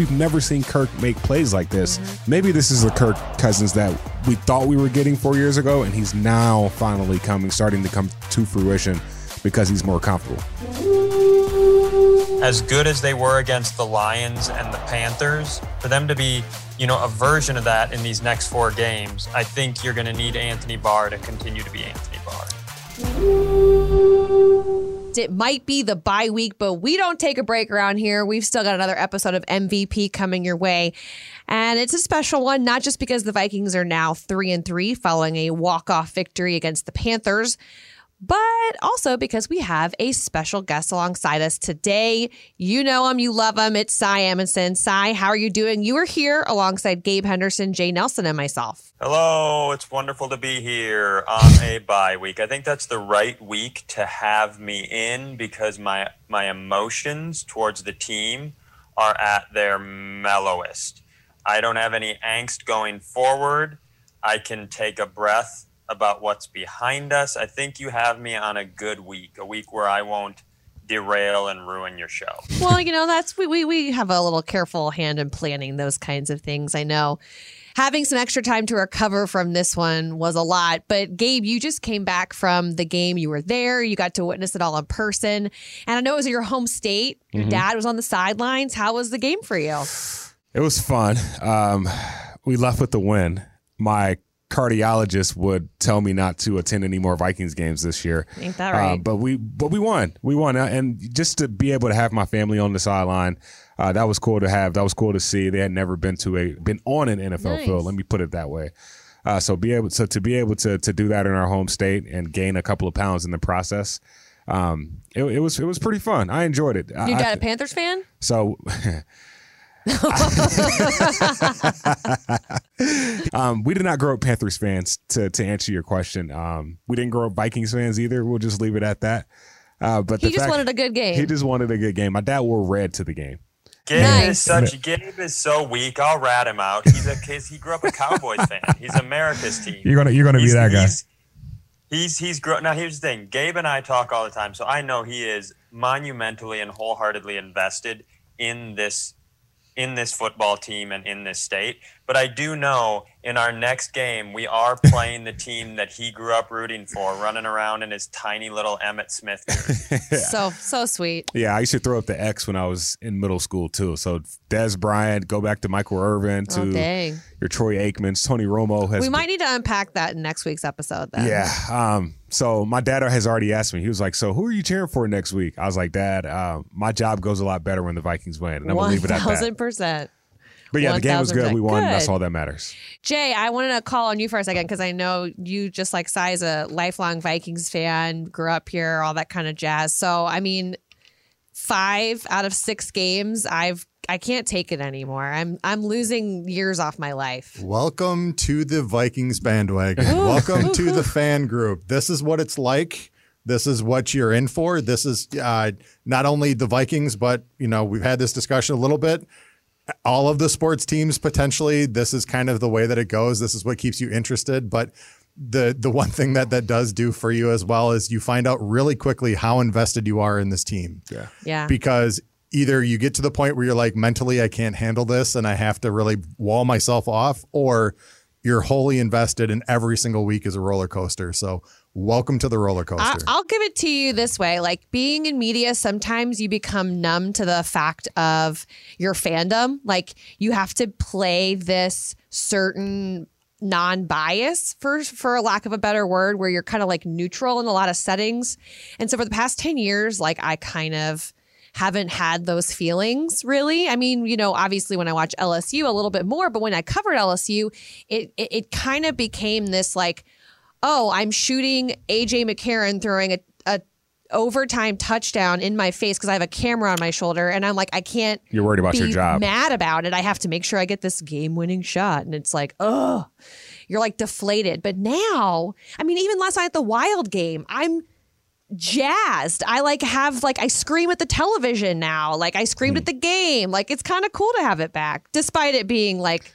we've never seen Kirk make plays like this. Maybe this is the Kirk Cousins that we thought we were getting four years ago, and he's now finally coming, starting to come to fruition because he's more comfortable. As good as they were against the Lions and the Panthers, for them to be, you know, a version of that in these next four games, I think you're going to need Anthony Barr to continue to be Anthony Barr. It might be the bye week, but we don't take a break around here. We've still got another episode of MVP coming your way. And it's a special one, not just because the Vikings are now three and three following a walk-off victory against the Panthers, but also because we have a special guest alongside us today. You know him, you love him. It's Cy Amundson. Cy, how are you doing? You are here alongside Gabe Henderson, Jay Nelson, and myself. Hello, it's wonderful to be here on a bye week. I think that's the right week to have me in because my my emotions towards the team are at their mellowest. I don't have any angst going forward. I can take a breath about what's behind us. I think you have me on a good week, a week where I won't derail and ruin your show. Well, you know, that's we we, we have a little careful hand in planning those kinds of things. I know having some extra time to recover from this one was a lot. But Gabe, you just came back from the game. You were there. You got to witness it all in person. And I know it was your home state. Your mm-hmm. dad was on the sidelines. How was the game for you? It was fun. Um, we left with the win. My cardiologist would tell me not to attend any more Vikings games this year. Ain't that right? Uh, but we but we won. We won, uh, and just to be able to have my family on the sideline, uh, that was cool to have. That was cool to see. They had never been to a been on an NFL nice. field. Let me put it that way. Uh, so be able so to be able to to do that in our home state and gain a couple of pounds in the process. Um, it, it was it was pretty fun. I enjoyed it. Your dad I, a Panthers fan? So um, we did not grow up Panthers fans. To to answer your question, um, we didn't grow up Vikings fans either. We'll just leave it at that. Uh, but he just fact, wanted a good game. He just wanted a good game. My dad wore red to the game. Gabe nice. is such. Gabe is so weak. I'll rat him out. He's a cause he grew up a Cowboys fan. He's America's team. You're gonna you're gonna he's, be that guy. He's he's, he's grown. Now here's the thing. Gabe and I talk all the time, so I know he is monumentally and wholeheartedly invested in this in this football team and in this state. But I do know in our next game, we are playing the team that he grew up rooting for, running around in his tiny little Emmitt Smith yeah. So, so sweet. Yeah, I used to throw up the X when I was in middle school too. So Dez Bryant, go back to Michael Irvin, to oh, your Troy Aikmans, Tony Romo. Has we might need to unpack that in next week's episode then. Yeah. Um, so my dad has already asked me. He was like, "So who are you cheering for next week?" I was like, "Dad, uh, my job goes a lot better when the Vikings win, and I'm gonna leave it at that." One thousand percent. But yeah, 1, the game was good. We won. Good. That's all that matters. Jay, I wanted to call on you for a second because I know you just like Cy is a lifelong Vikings fan, grew up here, all that kind of jazz. So I mean, five out of six games, I've I can't take it anymore. I'm I'm losing years off my life. Welcome to the Vikings bandwagon. Welcome to the fan group. This is what it's like. This is what you're in for. This is uh, not only the Vikings, but you know we've had this discussion a little bit all of the sports teams potentially this is kind of the way that it goes. This is what keeps you interested. But the the one thing that that does do for you as well is you find out really quickly how invested you are in this team. Yeah. Yeah. Because either you get to the point where you're like mentally I can't handle this and I have to really wall myself off or you're wholly invested and every single week is a roller coaster. So welcome to the roller coaster. I'll give it to you this way. Like being in media, sometimes you become numb to the fact of your fandom. Like you have to play this certain non-bias for for a lack of a better word where you're kind of like neutral in a lot of settings. And so for the past 10 years like I kind of haven't had those feelings really. I mean, you know, obviously when I watch LSU a little bit more, but when I covered LSU, it it, it kind of became this like oh, I'm shooting AJ McCarron throwing a, a overtime touchdown in my face because I have a camera on my shoulder, and I'm like, I can't. You're worried about your job. Mad about it. I have to make sure I get this game-winning shot, and it's like, oh, you're like deflated. But now, I mean, even last night at the Wild game, I'm jazzed. I like have like I scream at the television now. Like I screamed hmm. at the game. Like it's kind of cool to have it back, despite it being like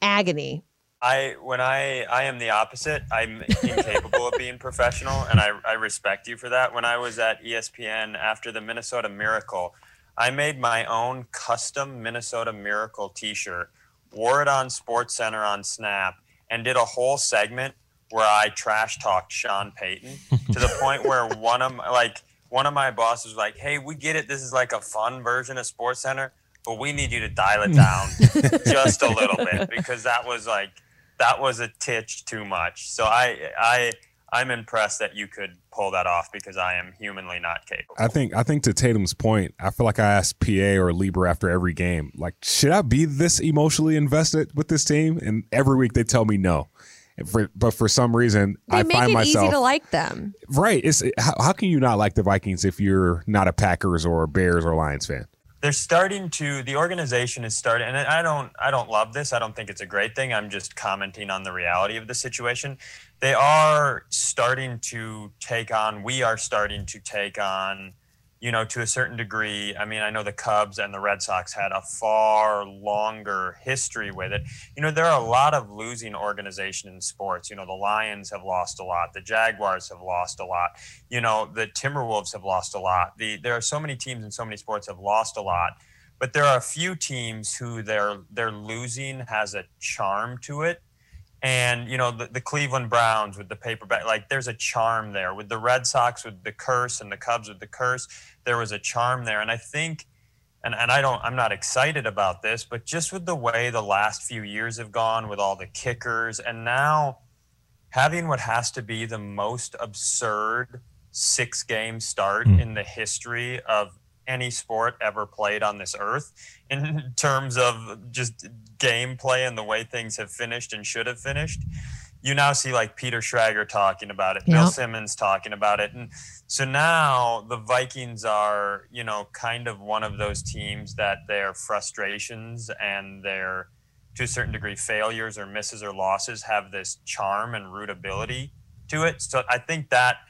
agony. I when I I am the opposite. I'm incapable of being professional, and I I respect you for that. When I was at ESPN after the Minnesota Miracle, I made my own custom Minnesota Miracle T-shirt, wore it on Sports Center on Snap, and did a whole segment where I trash talked Sean Payton to the point where one of my, like one of my bosses was like, "Hey, we get it. This is like a fun version of Sports Center, but we need you to dial it down just a little bit because that was like that was a titch too much." So I I I'm impressed that you could pull that off because I am humanly not capable. I think I think to Tatum's point, I feel like I ask PA or Leber after every game, like, should I be this emotionally invested with this team? And every week they tell me no. For, but for some reason, they I make find it myself easy to like them. right. It's how, how can you not like the Vikings if you're not a Packers or Bears or Lions fan? They're starting to the organization is starting and i don't i don't love this. I don't think it's a great thing. I'm just commenting on the reality of the situation. They are starting to take on we are starting to take on you know, to a certain degree, I mean, I know the Cubs and the Red Sox had a far longer history with it. You know, there are a lot of losing organizations in sports. You know, the Lions have lost a lot, the Jaguars have lost a lot, you know, the Timberwolves have lost a lot. The there are so many teams in so many sports have lost a lot, but there are a few teams who their their losing has a charm to it and you know the, the cleveland browns with the paperback like there's a charm there with the red sox with the curse and the cubs with the curse there was a charm there and i think and, and i don't i'm not excited about this but just with the way the last few years have gone with all the kickers and now having what has to be the most absurd six game start mm. in the history of any sport ever played on this earth in terms of just gameplay and the way things have finished and should have finished. You now see like Peter Schrager talking about it, yep. Bill Simmons talking about it. And so now the Vikings are, you know, kind of one of those teams that their frustrations and their, to a certain degree, failures or misses or losses have this charm and rootability to it. So I think that –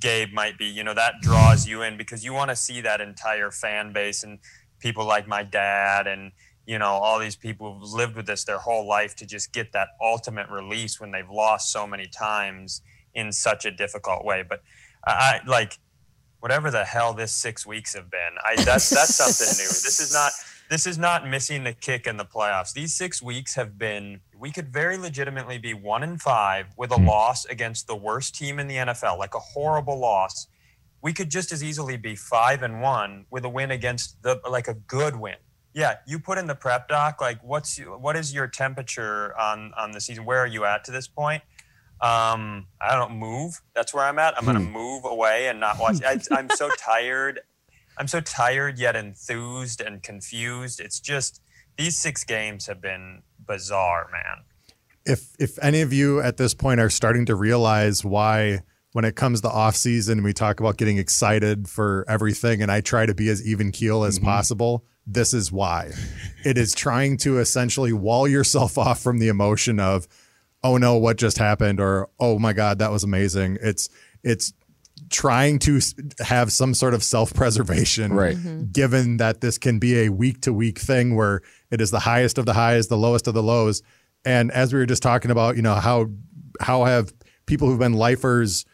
Gabe might be, you know, that draws you in because you want to see that entire fan base and people like my dad and, you know, all these people who've lived with this their whole life to just get that ultimate release when they've lost so many times in such a difficult way. But I like whatever the hell this six weeks have been. I that's that's something new. This is not this is not missing the kick in the playoffs. These six weeks have been, we could very legitimately be one in five with a hmm. loss against the worst team in the NFL, like a horrible loss. We could just as easily be five and one with a win against the, like a good win. Yeah, you put in the prep doc. Like, what's what is your temperature on on the season? Where are you at to this point? Um, I don't move. That's where I'm at. I'm gonna hmm. move away and not watch. I, I'm so tired I'm so tired yet enthused and confused. It's just these six games have been bizarre, man. If if any of you at this point are starting to realize why when it comes to off season we talk about getting excited for everything and I try to be as even keel as mm-hmm. possible, this is why. it is trying to essentially wall yourself off from the emotion of oh no, what just happened or oh my god, that was amazing. It's it's trying to have some sort of self-preservation right mm-hmm. given that this can be a week to week thing where it is the highest of the highs the lowest of the lows and as we were just talking about you know how how have people who've been lifers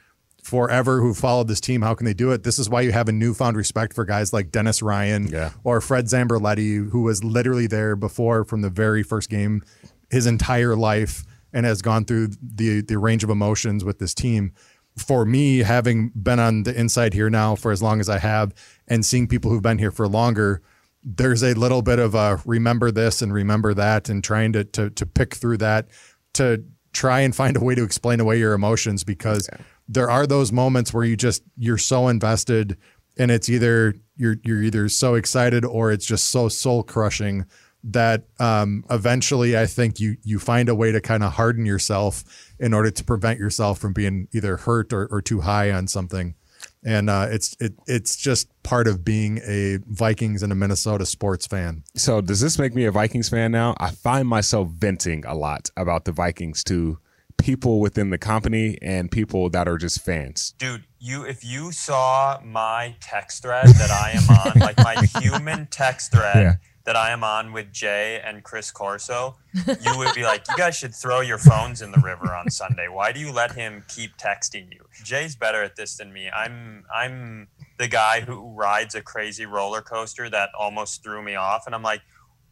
forever who followed this team how can they do it this is why you have a newfound respect for guys like dennis ryan yeah. or fred zamberletti who was literally there before from the very first game his entire life and has gone through the the range of emotions with this team for me, having been on the inside here now for as long as I have and seeing people who've been here for longer, there's a little bit of a remember this and remember that and trying to to, to pick through that to try and find a way to explain away your emotions because okay. There are those moments where you just you're so invested and it's either you're you're either so excited or it's just so soul crushing that um, eventually I think you you find a way to kind of harden yourself in order to prevent yourself from being either hurt or, or too high on something. And uh, it's it it's just part of being a Vikings and a Minnesota sports fan. So does this make me a Vikings fan now? I find myself venting a lot about the Vikings to people within the company and people that are just fans. Dude, you if you saw my text thread that I am on, like my human text thread. Yeah that I am on with Jay and Chris Corso, you would be like, you guys should throw your phones in the river on Sunday. Why do you let him keep texting you? Jay's better at this than me. I'm I'm the guy who rides a crazy roller coaster that almost threw me off. And I'm like,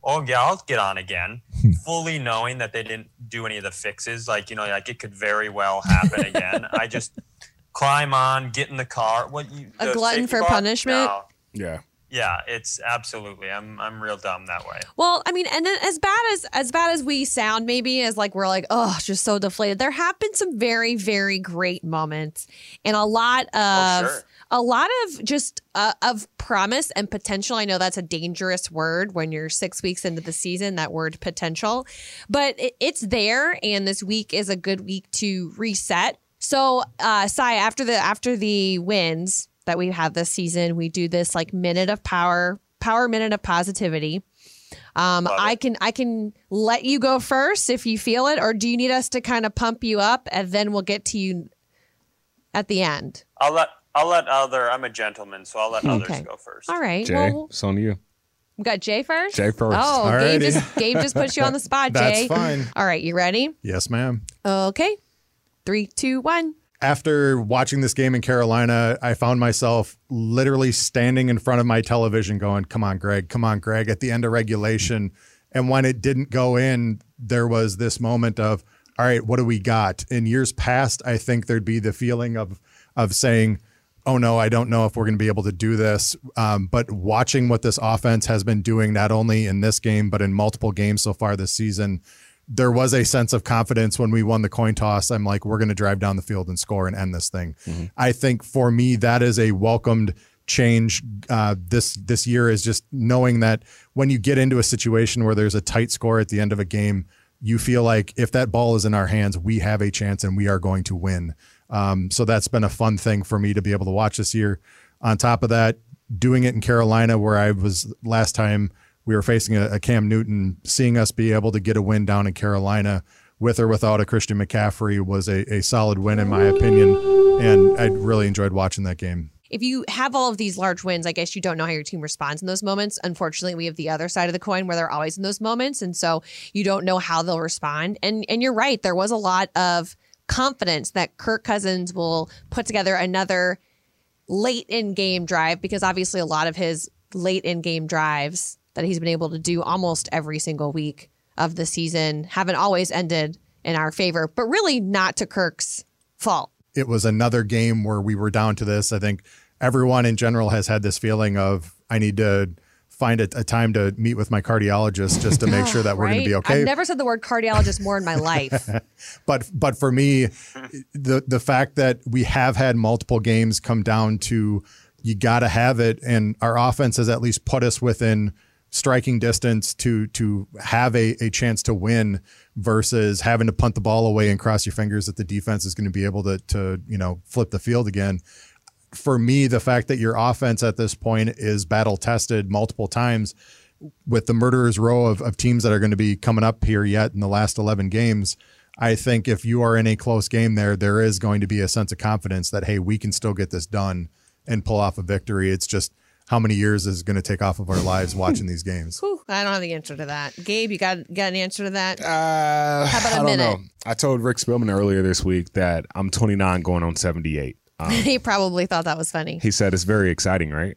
oh yeah, I'll get on again, hmm. fully knowing that they didn't do any of the fixes. Like you know, like it could very well happen again. I just climb on, get in the car. What you A glutton for bar? punishment? No. Yeah. Yeah, it's absolutely. I'm I'm real dumb that way. Well, I mean, and then as bad as as bad as we sound, maybe as like we're like, oh, just so deflated. There have been some very, very great moments, and a lot of Oh, sure. A lot of just uh, of promise and potential. I know that's a dangerous word when you're six weeks into the season. That word potential, but it, it's there, and this week is a good week to reset. So, uh, Cy, after the after the wins that we have this season, we do this like minute of power, power minute of positivity. Um, I can I can let you go first if you feel it, or do you need us to kind of pump you up and then we'll get to you at the end? I'll let I'll let other. I'm a gentleman, so I'll let Okay. others go first. All right. Jay, Well, it's on you. we got Jay first. Jay first. Oh, Alrighty. Gabe just Gabe just put you on the spot, That's Jay. fine. All right, you ready? Yes, ma'am. Okay. Three, two, one. After watching this game in Carolina, I found myself literally standing in front of my television going, Come on, Greg, come on, Greg, at the end of regulation. And when it didn't go in, there was this moment of, All right, what do we got? In years past, I think there'd be the feeling of of saying, Oh no, I don't know if we're going to be able to do this. Um, but watching what this offense has been doing, not only in this game, but in multiple games so far this season, there was a sense of confidence when we won the coin toss. I'm like, we're going to drive down the field and score and end this thing. I think for me, that is a welcomed change. Uh, this this year is just knowing that when you get into a situation where there's a tight score at the end of a game, you feel like if that ball is in our hands, we have a chance and we are going to win. Um, so that's been a fun thing for me to be able to watch this year. On top of that, doing it in Carolina, where I was last time we were facing a, a Cam Newton, seeing us be able to get a win down in Carolina with or without a Christian McCaffrey was a, a solid win in my opinion, and I really enjoyed watching that game. if you have all of these large wins, I guess you don't know how your team responds in those moments. Unfortunately, we have the other side of the coin where they're always in those moments, and so you don't know how they'll respond. And and you're right, there was a lot of confidence that Kirk Cousins will put together another late in game drive because obviously a lot of his late in game drives that he's been able to do almost every single week of the season haven't always ended in our favor, but really not to Kirk's fault. it was another game where we were down to this. I think everyone in general has had this feeling of I need to find a, a time to meet with my cardiologist just to make sure that we're going to be okay. I've never said the word cardiologist more in my life. but but for me, the the fact that we have had multiple games come down to you got to have it, and our offense has at least put us within striking distance to to have a, a chance to win versus having to punt the ball away and cross your fingers that the defense is going to be able to to you know flip the field again for me, the fact that your offense at this point is battle tested multiple times with the murderer's row of, of teams that are going to be coming up here yet in the last 11 games, I think if you are in a close game there, there is going to be a sense of confidence that, hey, we can still get this done and pull off a victory. It's just how many years is going to take off of our lives watching these games. Whew, I don't have the answer to that. Gabe, you got got an answer to that? Uh, How about a I don't minute? know. I told Rick Spielman earlier this week that I'm 29 going on 78. Um, he probably thought that was funny. he said it's very exciting, right?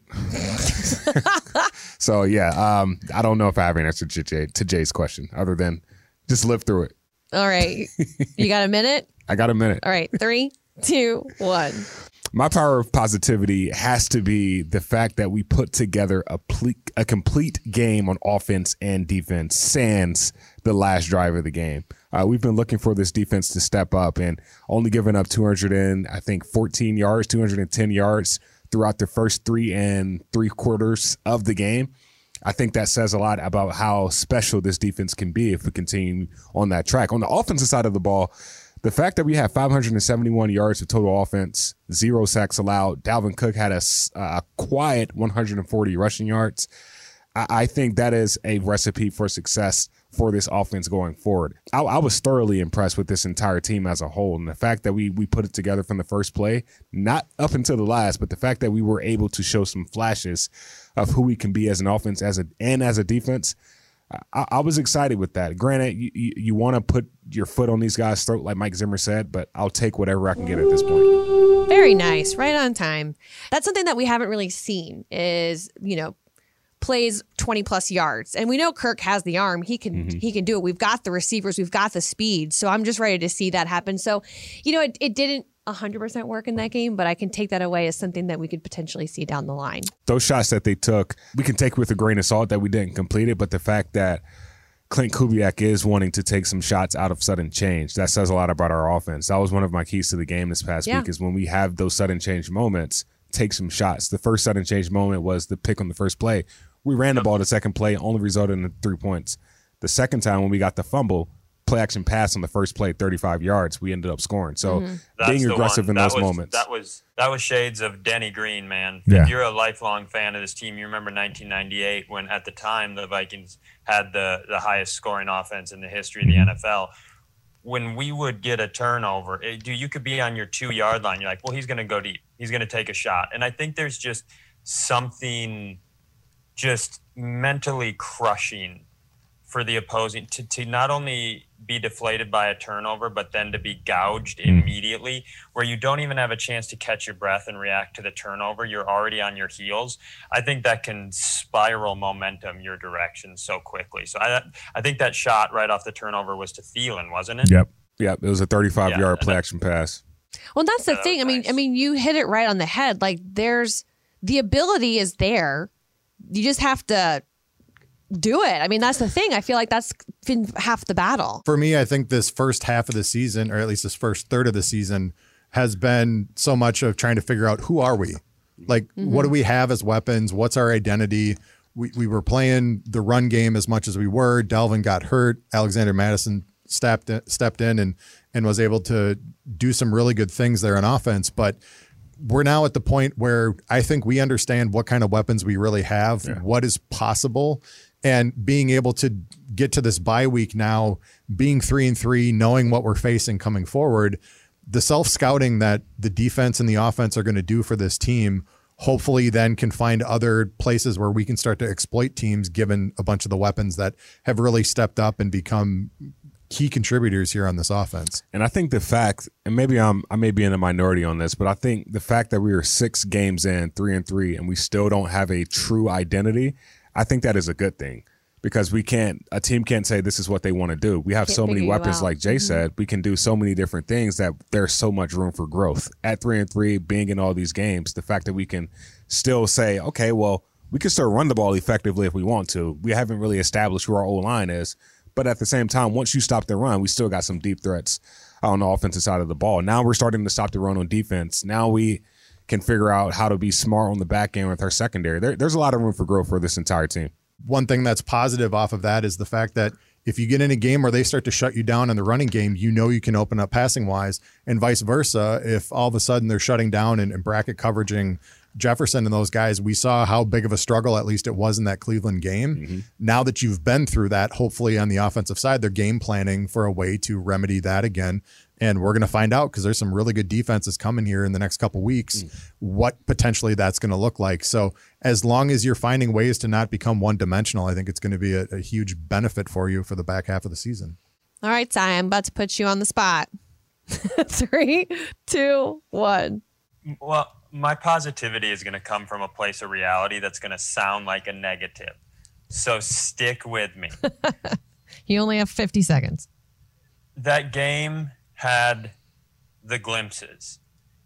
so yeah, um, I don't know if I have an answer to, Jay, to Jay's question other than just live through it. All right. You got a minute? I got a minute. All right. Three, two, one. My power of positivity has to be the fact that we put together a, ple- a complete game on offense and defense, sans the last drive of the game. Uh, we've been looking for this defense to step up and only giving up 200 and I think 14 yards, 210 yards throughout the first three and three quarters of the game. I think that says a lot about how special this defense can be if we continue on that track. On the offensive side of the ball, the fact that we have 571 yards of total offense, zero sacks allowed, Dalvin Cook had a quiet 140 rushing yards. I, I think that is a recipe for success for this offense going forward. I, I was thoroughly impressed with this entire team as a whole, and the fact that we we put it together from the first play, not up until the last, but the fact that we were able to show some flashes of who we can be as an offense, as a and as a defense. I, I was excited with that. Granted, you, you, you want to put your foot on these guys' throat, like Mike Zimmer said, but I'll take whatever I can get at this point. Very nice, right on time. That's something that we haven't really seen. Is you know plays 20 plus yards and we know kirk has the arm he can mm-hmm. he can do it we've got the receivers we've got the speed so i'm just ready to see that happen so you know it, it didn't 100% work in that game, but I can take that away as something that we could potentially see down the line. Those shots that they took, we can take with a grain of salt that we didn't complete it, but the fact that Klint Kubiak is wanting to take some shots out of sudden change, that says a lot about our offense. That was one of my keys to the game this past yeah. week is when we have those sudden change moments, take some shots. The first sudden change moment was the pick on the first play. We ran the ball the second play, only resulted in three points. The second time when we got the fumble, play action pass on the first play, 35 yards, we ended up scoring. So mm-hmm. being aggressive in that those was, moments. That was that was shades of Denny Green, man. Yeah. If you're a lifelong fan of this team, you remember 1998 when at the time the Vikings had the the highest scoring offense in the history of the mm-hmm. NFL. When we would get a turnover, it, do you could be on your two yard line. You're like, well, he's going to go deep. He's going to take a shot. And I think there's just something just mentally crushing for the opposing to, to not only be deflated by a turnover, but then to be gouged mm. immediately, where you don't even have a chance to catch your breath and react to the turnover. You're already on your heels. I think that can spiral momentum your direction so quickly. So I, I think that shot right off the turnover was to Thielen, wasn't it? Yep. Yep. It was a 35 yeah, yard play action pass. Well, that's the yeah, thing. I mean, nice. I mean, you hit it right on the head. Like there's the ability is there. You just have to do it. I mean, that's the thing. I feel like that's been half the battle. For me, I think this first half of the season, or at least this first third of the season, has been so much of trying to figure out who are we? Like, mm-hmm. what do we have as weapons? What's our identity? We, we were playing the run game as much as we were. Dalvin got hurt. Alexander Mattison stepped in, stepped in and and was able to do some really good things there on offense. But we're now at the point where I think we understand what kind of weapons we really have, yeah. what is possible, and being able to get to this bye week now, being three and three, knowing what we're facing coming forward, the self scouting that the defense and the offense are going to do for this team, hopefully then can find other places where we can start to exploit teams given a bunch of the weapons that have really stepped up and become key contributors here on this offense. And I think the fact, and maybe I'm I may be in a minority on this, but I think the fact that we are six games in, three and three, and we still don't have a true identity I think that is a good thing because we can't a team can't say this is what they want to do. We have can't so many weapons, like Jay mm-hmm. said. We can do so many different things that there's so much room for growth. At three and three, being in all these games, the fact that we can still say, okay, well, we can still run the ball effectively if we want to. We haven't really established who our O line is, but at the same time, once you stop the run, we still got some deep threats on the offensive side of the ball. Now we're starting to stop the run on defense. Now we can figure out how to be smart on the back end with our secondary. There, there's a lot of room for growth for this entire team. One thing that's positive off of that is the fact that if you get in a game where they start to shut you down in the running game, you know you can open up passing wise, and vice versa. If all of a sudden they're shutting down and, and bracket coveraging Jefferson and those guys, we saw how big of a struggle, at least it was in that Cleveland game. Mm-hmm. Now that you've been through that, hopefully on the offensive side, they're game planning for a way to remedy that again. And we're going to find out because there's some really good defenses coming here in the next couple weeks, mm. what potentially that's going to look like. So, as long as you're finding ways to not become one dimensional, I think it's going to be a, a, huge benefit for you for the back half of the season. All right, Ty, I'm about to put you on the spot. Three, two, one. Well, my positivity is going to come from a place of reality that's going to sound like a negative. So, stick with me. you only have 50 seconds. That game had the glimpses.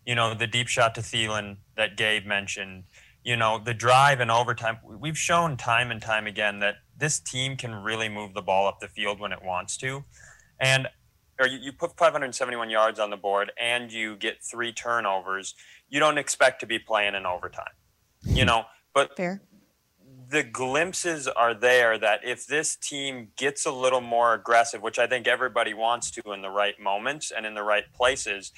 You know, the deep shot to Thielen that Gabe mentioned. You know, the drive and overtime. We've shown time and time again that this team can really move the ball up the field when it wants to. And or you, you put 571 yards on the board and you get three turnovers, you don't expect to be playing in overtime. You know, but Fair the glimpses are there that if this team gets a little more aggressive, which I think everybody wants to in the right moments and in the right places,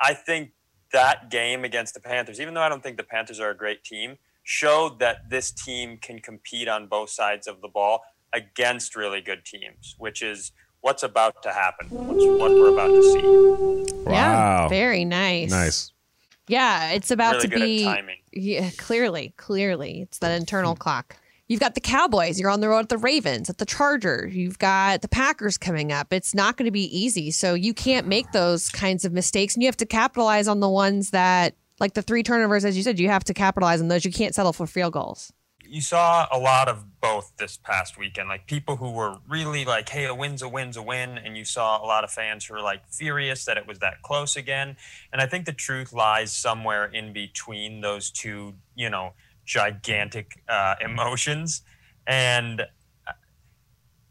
I think that game against the Panthers, even though I don't think the Panthers are a great team, showed that this team can compete on both sides of the ball against really good teams, which is what's about to happen, what's, what we're about to see. Wow. Yeah, very nice. Nice. Yeah, it's about really to be. Yeah, clearly, clearly, it's that internal clock. You've got the Cowboys. You're on the road at the Ravens, at the Chargers. You've got the Packers coming up. It's not going to be easy. So you can't make those kinds of mistakes. And you have to capitalize on the ones that, like the three turnovers, as you said, you have to capitalize on those. You can't settle for field goals. You saw a lot of both this past weekend. Like people who were really like, hey, a win's a win's a win. And you saw a lot of fans who were like furious that it was that close again. And I think the truth lies somewhere in between those two, you know, gigantic uh, emotions. And uh,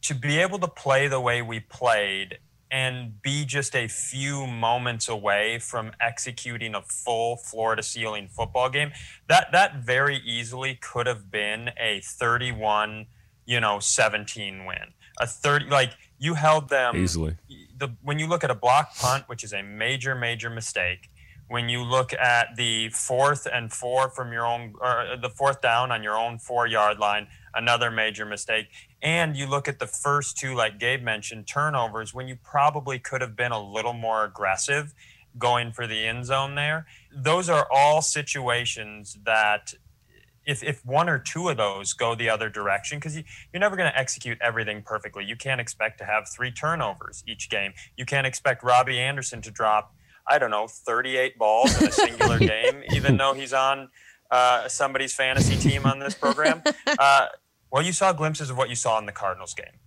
to be able to play the way we played and be just a few moments away from executing a full floor to ceiling football game that that very easily could have been a 31 you know 17 win. A 30 like you held them easily. The when you look at a block punt which is a major major mistake when you look at the fourth and four from your own or the fourth down on your own four yard line another major mistake and you look at the first two like gabe mentioned turnovers when you probably could have been a little more aggressive going for the end zone there those are all situations that if, if one or two of those go the other direction, because you, you're never going to execute everything perfectly. You can't expect to have three turnovers each game. You can't expect Robbie Anderson to drop I don't know, 38 balls in a singular game, even though he's on uh, somebody's fantasy team on this program. Uh, well, you saw glimpses of what you saw in the Cardinals game,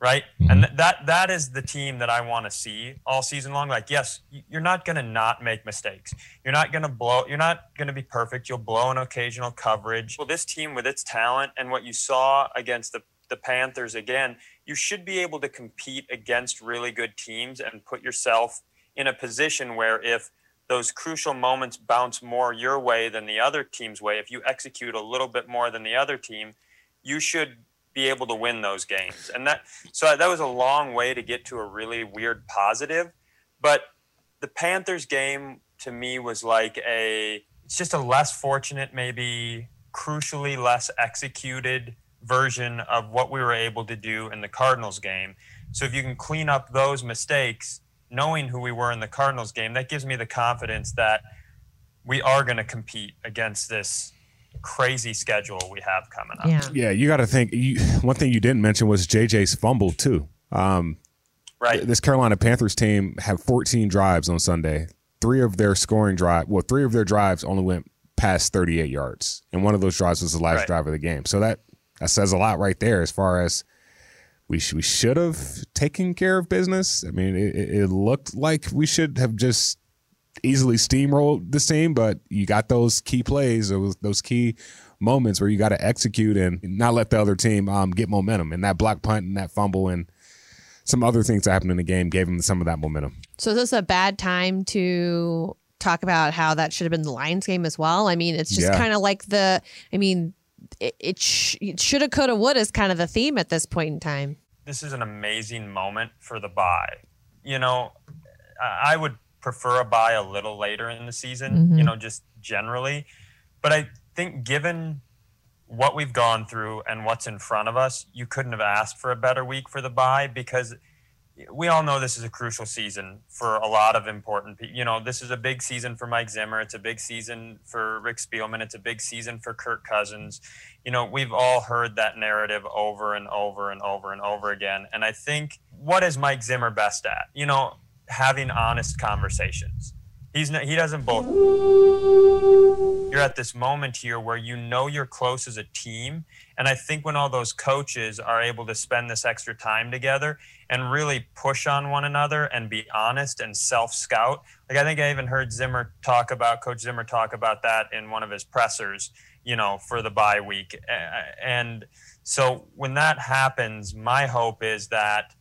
right? Mm-hmm. And th- that that is the team that I want to see all season long. Like, yes, you're not going to not make mistakes. You're not going to blow. You're not going to be perfect. You'll blow an occasional coverage. Well, this team with its talent and what you saw against the the Panthers again, you should be able to compete against really good teams and put yourself in a position where if those crucial moments bounce more your way than the other team's way, if you execute a little bit more than the other team, you should be able to win those games. And that so that was a long way to get to a really weird positive, but the Panthers game to me was like a it's just a less fortunate maybe crucially less executed version of what we were able to do in the Cardinals game. So if you can clean up those mistakes, knowing who we were in the Cardinals game, that gives me the confidence that we are going to compete against this crazy schedule we have coming up. Yeah, yeah you got to think. You, one thing you didn't mention was JJ's fumble too. Um, right. This Carolina Panthers team had 14 drives on Sunday. Three of their scoring drive, well, three of their drives only went past 38 yards, and one of those drives was the last right. drive of the game. So that that says a lot right there as far as we sh- we should have taken care of business. I mean, it, it looked like we should have just easily steamrolled the same, but you got those key plays, those, those key moments where you got to execute and not let the other team um, get momentum. And that block punt and that fumble and some other things that happened in the game gave them some of that momentum. So is this a bad time to talk about how that should have been the Lions game as well? I mean, it's just yeah. kind of like the, I mean, it, it, sh- it shoulda, coulda, woulda is kind of the theme at this point in time. This is an amazing moment for the bye. You know, I would prefer a bye a little later in the season, mm-hmm. you know, just generally. But I think given what we've gone through and what's in front of us, you couldn't have asked for a better week for the bye because – we all know this is a crucial season for a lot of important people. You know, this is a big season for Mike Zimmer. It's a big season for Rick Spielman. It's a big season for Kirk Cousins. You know, we've all heard that narrative over and over and over and over again. And I think what is Mike Zimmer best at? You know, having honest conversations. He's not, he doesn't both. You're at this moment here where you know you're close as a team, and I think when all those coaches are able to spend this extra time together, and really push on one another and be honest and self scout. Like I think I even heard Zimmer talk about Coach Zimmer talk about that in one of his pressers, you know, for the bye week. And so when that happens, my hope is that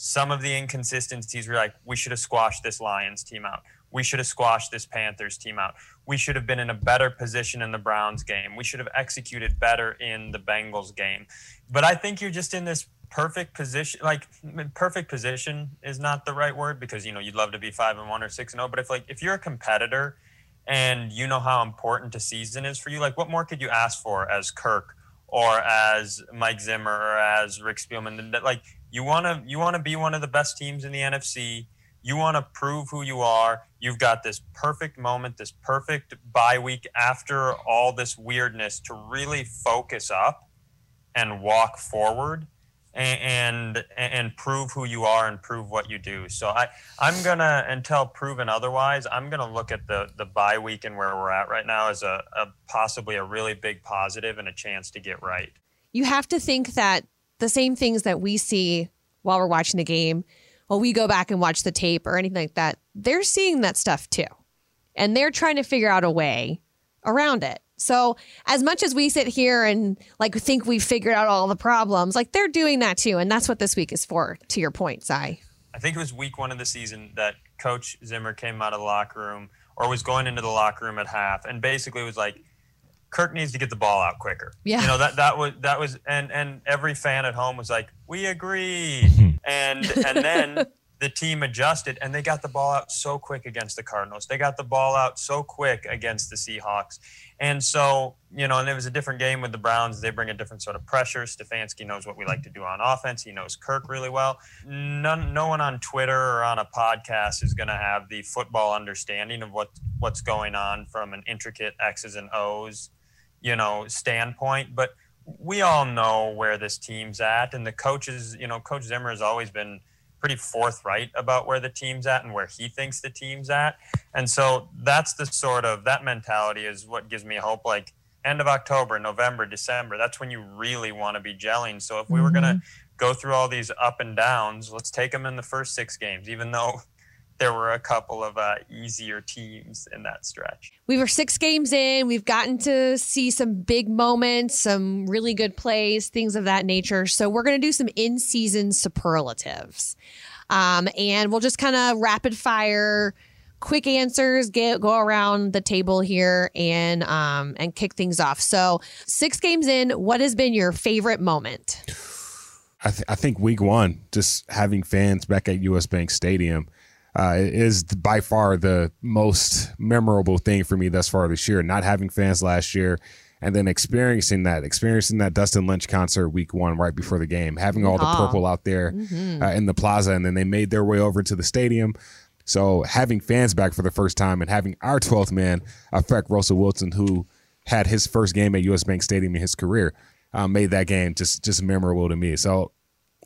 some of the inconsistencies we're like, we should have squashed this Lions team out. We should have squashed this Panthers team out. We should have been in a better position in the Browns game. We should have executed better in the Bengals game. But I think you're just in this perfect position like perfect position is not the right word because you know you'd love to be five and one or six and oh but if like if you're a competitor and you know how important a season is for you like what more could you ask for as kirk or as mike zimmer or as rick spielman that like you want to you want to be one of the best teams in the nfc you want to prove who you are you've got this perfect moment this perfect bye week after all this weirdness to really focus up and walk forward and, and and prove who you are and prove what you do. So I I'm gonna until proven otherwise, I'm gonna look at the the bye week and where we're at right now as a, a possibly a really big positive and a chance to get right. You have to think that the same things that we see while we're watching the game, while we go back and watch the tape or anything like that, they're seeing that stuff too. And they're trying to figure out a way around it. So, as much as we sit here and like think we've figured out all the problems, like they're doing that too. And that's what this week is for, to your point, Cy. I think it was week one of the season that Coach Zimmer came out of the locker room or was going into the locker room at half and basically was like, Kirk needs to get the ball out quicker. Yeah. You know, that that was that was and and every fan at home was like, We agree. and and then the team adjusted and they got the ball out so quick against the Cardinals. They got the ball out so quick against the Seahawks. And so, you know, and it was a different game with the Browns. They bring a different sort of pressure. Stefanski knows what we like to do on offense. He knows Kirk really well. None, no one on Twitter or on a podcast is going to have the football understanding of what what's going on from an intricate X's and O's, you know, standpoint. But we all know where this team's at, and the coaches, you know, Coach Zimmer has always been pretty forthright about where the team's at and where he thinks the team's at. And so that's the sort of that mentality is what gives me hope. Like end of October, November, December, that's when you really want to be gelling. So if we were going to mm-hmm. go through all these up and downs, let's take them in the first six games, even though there were a couple of uh, easier teams in that stretch. We were six games in. We've gotten to see some big moments, some really good plays, things of that nature. So we're going to do some in season superlatives. Um, and we'll just kind of rapid fire quick answers get go around the table here and um and kick things off so six games in what has been your favorite moment I, th- I think week one just having fans back at us bank stadium uh, is by far the most memorable thing for me thus far this year. Not having fans last year, and then experiencing that, experiencing that Dustin Lynch concert week one right before the game, having all the purple out there uh, in the plaza, and then they made their way over to the stadium. So having fans back for the first time and having our 12th man affect Russell Wilson, who had his first game at US Bank Stadium in his career, uh, made that game just just memorable to me. So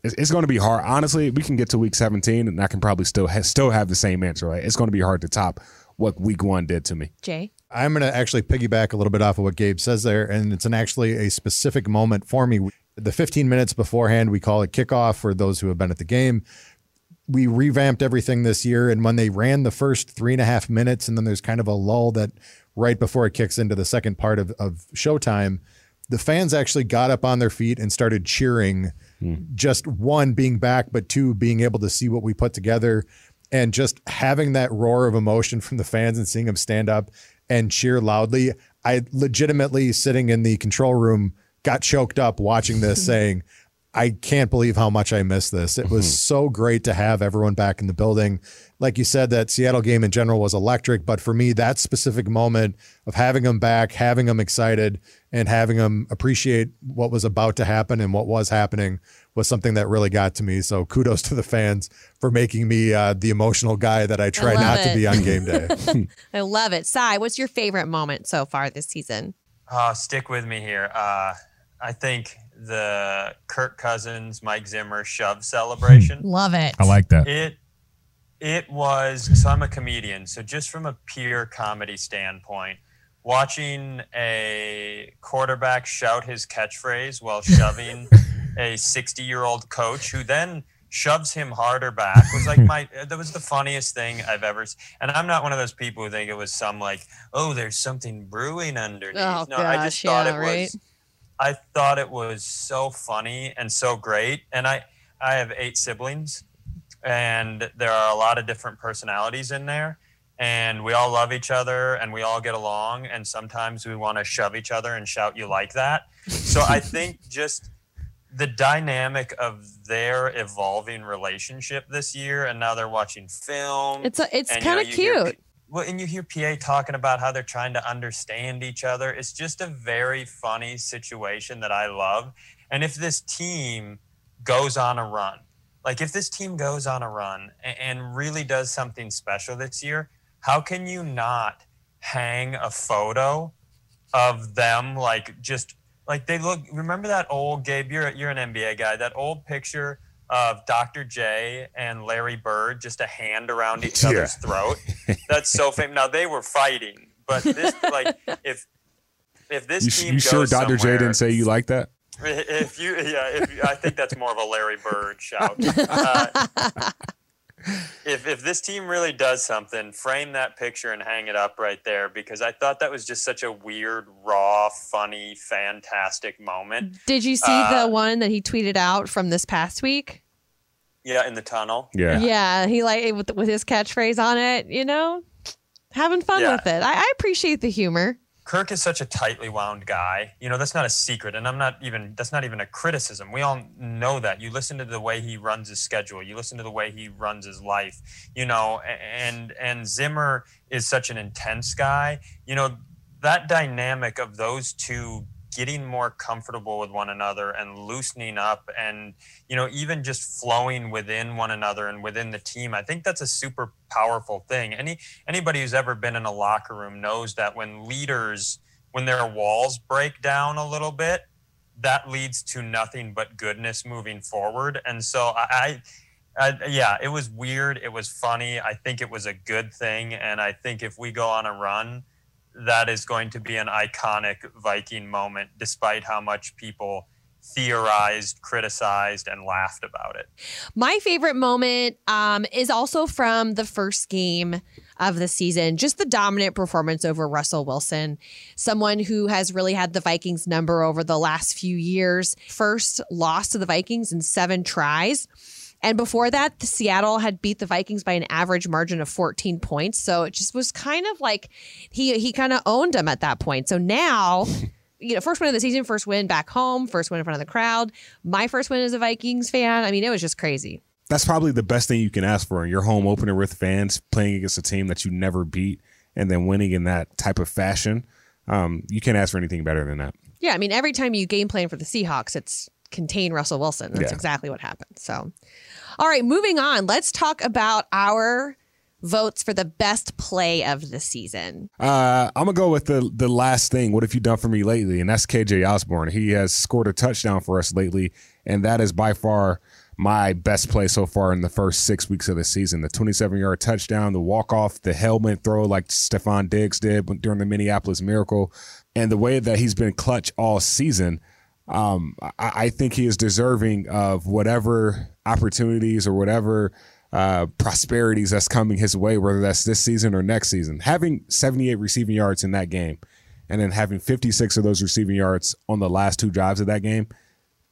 it's, it's going to be hard. Honestly, we can get to week 17 and I can probably still ha- still have the same answer. Right? It's going to be hard to top what week one did to me. jay I'm going to actually piggyback a little bit off of what Gabe says there, and it's an actually a specific moment for me. The 15 minutes beforehand, we call it kickoff for those who have been at the game. We revamped everything this year, and when they ran the first three and a half minutes, and then there's kind of a lull that right before it kicks into the second part of, of showtime, the fans actually got up on their feet and started cheering. Hmm. Just one being back, but two being able to see what we put together and just having that roar of emotion from the fans and seeing them stand up and cheer loudly. I legitimately sitting in the control room got choked up watching this saying, I can't believe how much I missed this. It was so great to have everyone back in the building. Like you said, that Seattle game in general was electric, but for me, that specific moment of having them back, having them excited, and having them appreciate what was about to happen and what was happening was something that really got to me. So kudos to the fans for making me uh, the emotional guy that I try love not it. to be on game day. i love it Cy, what's your favorite moment so far this season Uh, stick with me here. Uh, I think the Kirk Cousins, Mike Zimmer shove celebration. love it I like that. It it was so I'm a comedian, so just from a pure comedy standpoint, watching a quarterback shout his catchphrase while shoving a 60-year-old coach who then shoves him harder back was like my that was the funniest thing I've ever s- and I'm not one of those people who think it was some like oh there's something brewing underneath. Oh, no, I just gosh, thought yeah, it right? Was I thought it was so funny and so great. And I, I have eight siblings, and there are a lot of different personalities in there. And we all love each other and we all get along. And sometimes we want to shove each other and shout, You like that? So I think just the dynamic of their evolving relationship this year, and now they're watching film. it's a, it's kind of you hear cute P- well, and you hear PA talking about how they're trying to understand each other. It's just a very funny situation that I love. And if this team goes on a run, like if this team goes on a run and really does something special this year, how can you not hang a photo of them like just like they look. Remember that old Gabe? You're you're an NBA guy. That old picture of Dr. J and Larry Bird, just a hand around each Yeah. other's throat. That's so famous. Now they were fighting, but this like if if this You, team you sure Dr. J didn't say you like that? if you yeah if you, i think that's more of a larry bird shout uh, if, if this team really does something frame that picture and hang it up right there because i thought that was just such a weird raw funny fantastic moment Did you see Uh, the one that he tweeted out from this past week? yeah in the tunnel Yeah. Yeah, he like with, with his catchphrase on it. You know, having fun Yeah. with it. I, I appreciate the humor. Kirk is such a tightly wound guy. You know, that's not a secret. And I'm not even, that's not even a criticism. We all know that. You listen to the way he runs his schedule, you listen to the way he runs his life, you know, and, and Zimmer is such an intense guy. You know, that dynamic of those two getting more comfortable with one another and loosening up and you know even just flowing within one another and within the team i think that's a super powerful thing any anybody who's ever been in a locker room knows that when leaders when their walls break down a little bit that leads to nothing but goodness moving forward and so i, I yeah, it was weird. It was funny. I think it was a good thing. And I think if we go on a run, that is going to be an iconic Viking moment, despite how much people theorized, criticized, and laughed about it. My favorite moment um, is also from the first game of the season. Just the dominant performance over Russell Wilson, someone who has really had the Vikings number over the last few years. First loss to the Vikings in seven tries. And before that, the Seattle had beat the Vikings by an average margin of 14 points. So it just was kind of like he he kind of owned them at that point. So now, you know, first win of the season, first win back home, first win in front of the crowd. My first win as a Vikings fan. I mean, it was just crazy. That's probably the best thing you can ask for in your home opener with fans playing against a team that you never beat and then winning in that type of fashion. Um, you can't ask for anything better than that. Yeah, I mean, every time you game plan for the Seahawks, it's contain Russell Wilson. That's Yeah. exactly what happened. So, all right, moving on. Let's talk about our votes for the best play of the season. Uh, I'm gonna go with the the last thing. What have you done for me lately? And that's KJ Osborne. He has scored a touchdown for us lately, and that is by far my best play so far in the first six weeks of the season. The 27 yard touchdown, the walk off, the helmet throw like Stefon Diggs did during the Minneapolis Miracle, and the way that he's been clutch all season. Um, I, I think he is deserving of whatever opportunities or whatever uh, prosperities that's coming his way, whether that's this season or next season. Having 78 receiving yards in that game and then having 56 of those receiving yards on the last two drives of that game,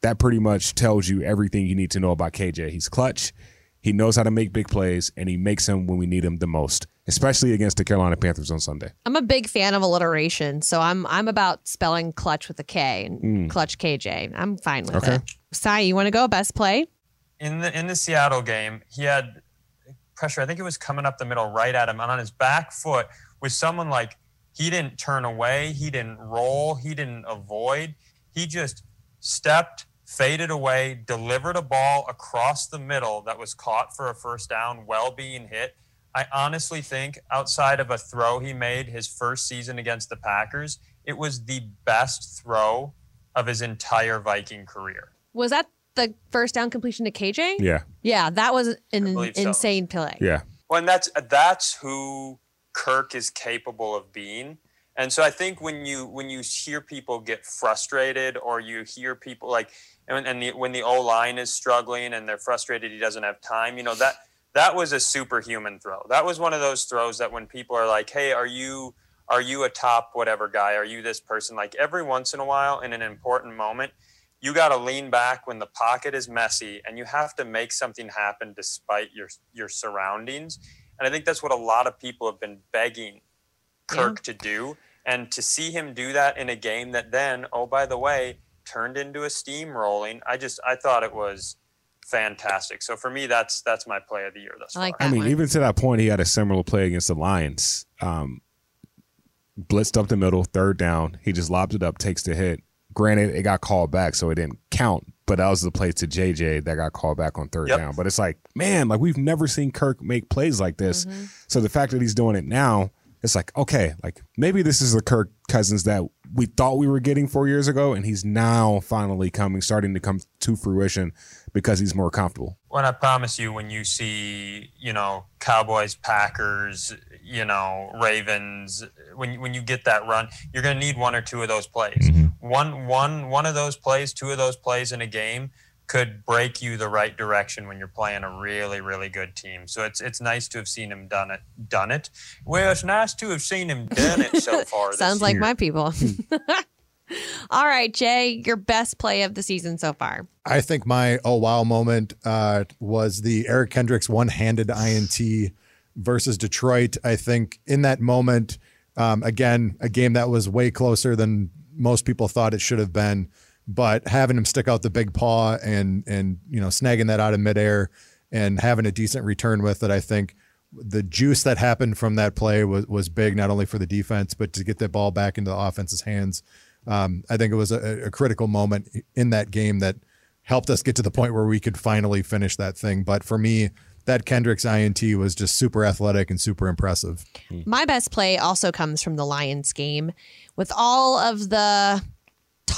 that pretty much tells you everything you need to know about KJ. He's clutch. He knows how to make big plays, and he makes them when we need him the most, especially against the Carolina Panthers on Sunday. I'm a big fan of alliteration, so I'm I'm about spelling clutch with a K and hmm. clutch KJ. I'm fine with Okay. it. Cy, you want to go best play? in the in the Seattle game, he had pressure. I think it was coming up the middle, right at him, and on his back foot with someone like he didn't turn away, he didn't roll, he didn't avoid. He just stepped, faded away, delivered a ball across the middle that was caught for a first down, well being hit. I honestly think outside of a throw he made his first season against the Packers, it was the best throw of his entire Viking career. Was that the first down completion to KJ? Yeah, Yeah, that was an believe so. insane play. yeah. Well, and that's that's who Kirk is capable of being. And so I think when you when you hear people get frustrated, or you hear people like, and, and the, when the O line is struggling and they're frustrated, he doesn't have time. You know that that was a superhuman throw. That was one of those throws that when people are like, "Hey, are you are you a top whatever guy? Are you this person?" Like every once in a while, in an important moment, you got to lean back when the pocket is messy and you have to make something happen despite your your surroundings and i think that's what a lot of people have been begging kirk to do and to see him do that in a game that then oh by the way turned into a steamrolling i just i thought it was fantastic so for me that's that's my play of the year thus I like far I mean, one. even to that point, he had a similar play against the Lions. Um, blitzed up the middle, third down. He just lobbed it up, takes the hit. Granted, it got called back, so it didn't count. But that was the play to JJ that got called back on third Yep. down. But it's like, man, like we've never seen Kirk make plays like this. So the fact that he's doing it now, it's like, okay, like maybe this is the Kirk Cousins that we thought we were getting four years ago, and he's now finally coming, starting to come to fruition because he's more comfortable. Well, I promise you, when you see, you know, Cowboys, Packers, you know, Ravens, when when you get that run, you're going to need one or two of those plays. Mm-hmm. One one one of those plays, two of those plays in a game could break you the right direction when you're playing a really really good team. So it's it's nice to have seen him done it done it. Well, it's nice to have seen him done it so far. Sounds like my people. All right, Jay, your best play of the season so far. I think my oh wow moment uh, was the Eric Kendricks one handed INT versus Detroit. I think in that moment, um, again, a game that was way closer than most people thought it should have been but having him stick out the big paw and and you know snagging that out of midair and having a decent return with it, I think the juice that happened from that play was was big, not only for the defense but to get that ball back into the offense's hands. Um, I think it was a, a critical moment in that game that helped us get to the point where we could finally finish that thing. But for me, that Kendricks INT was just super athletic and super impressive. My best play also comes from the Lions game. With all of the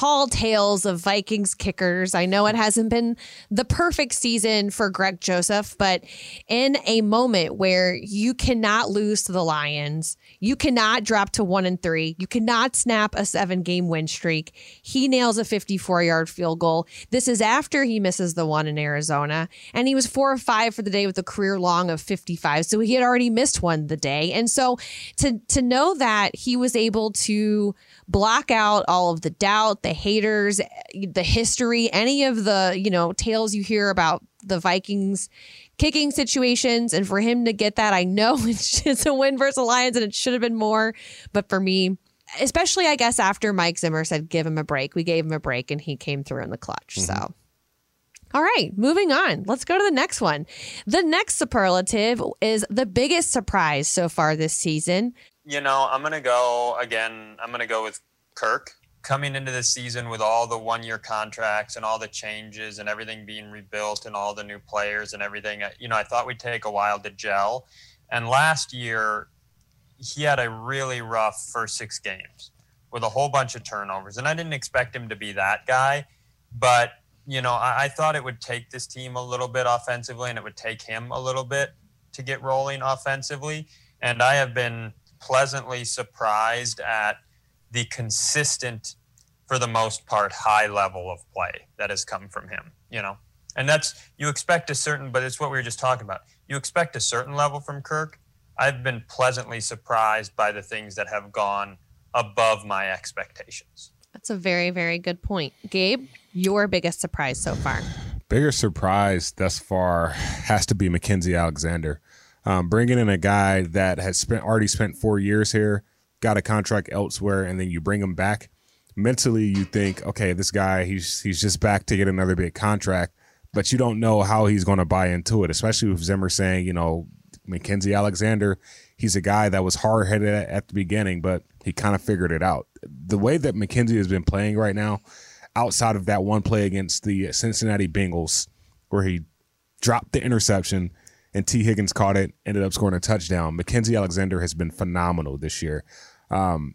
tall tales of Vikings kickers. I know it hasn't been the perfect season for Greg Joseph, but in a moment where you cannot lose to the Lions, you cannot drop to one and three, you cannot snap a seven game win streak, he nails a 54 yard field goal. This is after he misses the one in Arizona, and he was four or five for the day with a career long of 55. So he had already missed one the day. And so to, to know that he was able to block out all of the doubt, the haters, the history, any of the, you know, tales you hear about the Vikings kicking situations. And for him to get that, I know it's just a win versus Lions and it should have been more. But for me, especially I guess after Mike Zimmer said give him a break, we gave him a break and he came through in the clutch. Mm-hmm. So all right, moving on. Let's go to the next one. The next superlative is the biggest surprise so far this season you know, I'm going to go again. I'm going to go with Kirk coming into the season with all the one year contracts and all the changes and everything being rebuilt and all the new players and everything. You know, I thought we'd take a while to gel. And last year, he had a really rough first six games with a whole bunch of turnovers. And I didn't expect him to be that guy. But, you know, I, I thought it would take this team a little bit offensively and it would take him a little bit to get rolling offensively. And I have been pleasantly surprised at the consistent, for the most part, high level of play that has come from him. You know, and that's you expect a certain, but it's what we were just talking about. You expect a certain level from Kirk. I've been pleasantly surprised by the things that have gone above my expectations. That's a very, very good point. Gabe, your biggest surprise so far? Biggest surprise thus far has to be Mackensie Alexander. Um, bringing in a guy that has spent already spent four years here, got a contract elsewhere, and then you bring him back. Mentally, you think, okay, this guy he's he's just back to get another big contract, but you don't know how he's going to buy into it. Especially with Zimmer saying, you know, Mackensie Alexander, he's a guy that was hard headed at, at the beginning, but he kind of figured it out. The way that Mackensie has been playing right now, outside of that one play against the Cincinnati Bengals, where he dropped the interception and Tee Higgins caught it, ended up scoring a touchdown. Mackensie Alexander has been phenomenal this year. Um,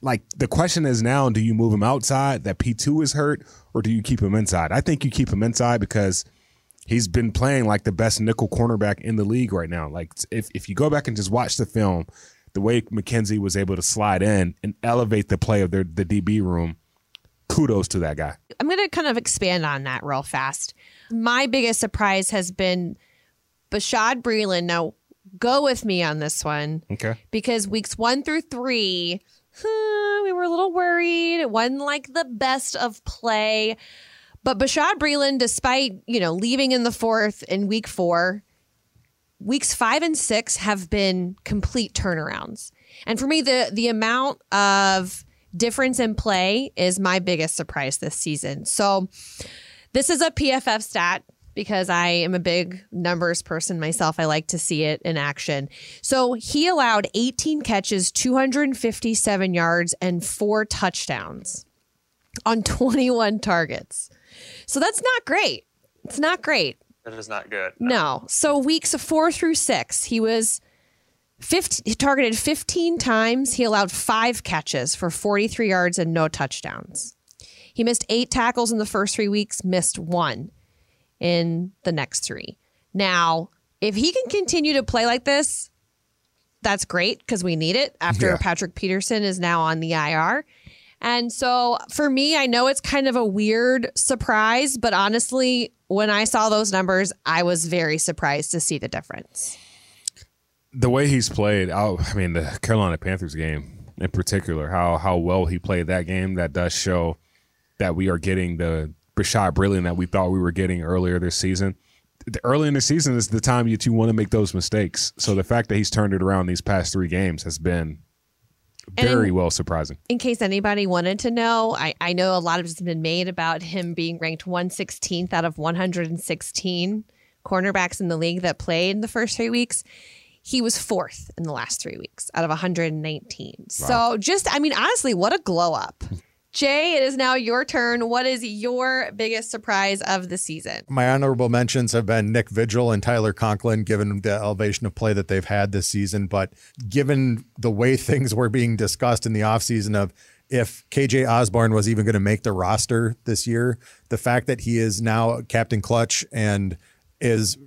like the question is now, do you move him outside that P2 is hurt or do you keep him inside? I think you keep him inside because he's been playing like the best nickel cornerback in the league right now. Like if, if you go back and just watch the film, the way Mackensie was able to slide in and elevate the play of their, the DB room, kudos to that guy. I'm going to kind of expand on that real fast. My biggest surprise has been – Bashaud Breeland. Now, go with me on this one. Okay. Because weeks one through three, huh, we were a little worried. It wasn't like the best of play. But Bashaud Breeland, despite, you know, leaving in the fourth in week four, weeks five and six have been complete turnarounds. And for me, the the amount of difference in play is my biggest surprise this season. So this is a PFF stat because I am a big numbers person myself. I like to see it in action. So he allowed 18 catches, 257 yards, and four touchdowns on 21 targets. So that's not great. It's not great. That is not good. No. no. So weeks four through six, he was 15, he targeted 15 times. He allowed five catches for 43 yards and no touchdowns. He missed eight tackles in the first three weeks, missed one in the next three. Now, if he can continue to play like this, that's great because we need it after Yeah. Patrick Peterson is now on the IR. And so for me, I know it's kind of a weird surprise, but honestly, when I saw those numbers, I was very surprised to see the difference. the way he's played, I, I mean, the Carolina Panthers game in particular, how how well he played that game, that does show that we are getting the Bashaud Breeland that we thought we were getting earlier this season. The- Early in the season is the time that you two want to make those mistakes. So the fact that he's turned it around these past three games has been very well surprising. in case anybody wanted to know, I, I know a lot of has been made about him being ranked 116th out of 116 cornerbacks in the league that played in the first three weeks. He was fourth in the last three weeks out of 119. So just, I mean, honestly, what a glow up. Jay, it is now your turn. What is your biggest surprise of the season? My honorable mentions have been Nick Vigil and Tyler Conklin, given the elevation of play that they've had this season. But given the way things were being discussed in the offseason of if KJ Osborne was even going to make the roster this year, the fact that he is now Captain Clutch and is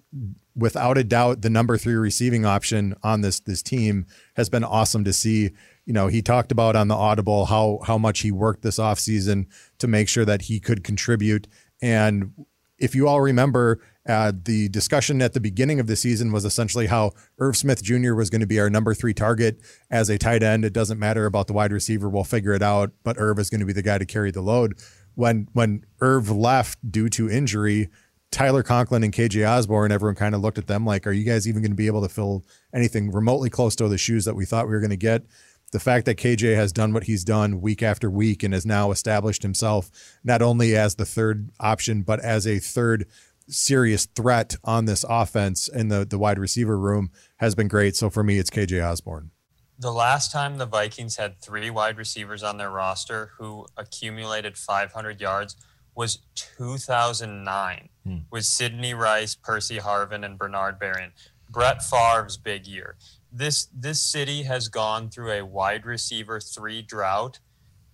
without a doubt the number three receiving option on this this team has been awesome to see. You know, he talked about on the audible how how much he worked this offseason to make sure that he could contribute. And if you all remember, uh, the discussion at the beginning of the season was essentially how Irv Smith Jr. was going to be our number three target as a tight end. It doesn't matter about the wide receiver; we'll figure it out. But Irv is going to be the guy to carry the load. When when Irv left due to injury, Tyler Conklin and KJ Osborne, everyone kind of looked at them like, are you guys even going to be able to fill anything remotely close to the shoes that we thought we were going to get? The fact that KJ has done what he's done week after week and has now established himself not only as the third option, but as a third serious threat on this offense in the, the wide receiver room has been great. So for me, it's KJ Osborne. The last time the Vikings had three wide receivers on their roster who accumulated 500 yards was 2009 hmm. with Sidney Rice, Percy Harvin, and Bernard Berrian. Brett Favre's big year. This this city has gone through a wide receiver three drought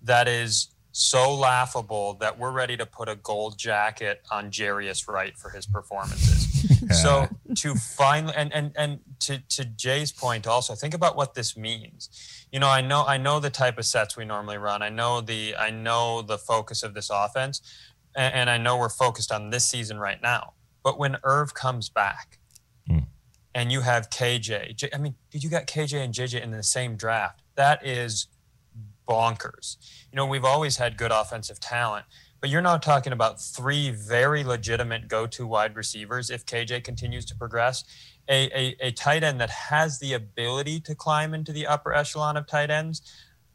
that is so laughable that we're ready to put a gold jacket on Jarius Wright for his performances. So to finally and and and to to Jay's point also, think about what this means. You know, I know I know the type of sets we normally run. I know the I know the focus of this offense, and, and I know we're focused on this season right now. But when Irv comes back, and you have KJ, J- I mean, dude, you got KJ and JJ in the same draft. That is bonkers. You know, we've always had good offensive talent, but you're now talking about three very legitimate go-to wide receivers if KJ continues to progress. A, a, a tight end that has the ability to climb into the upper echelon of tight ends,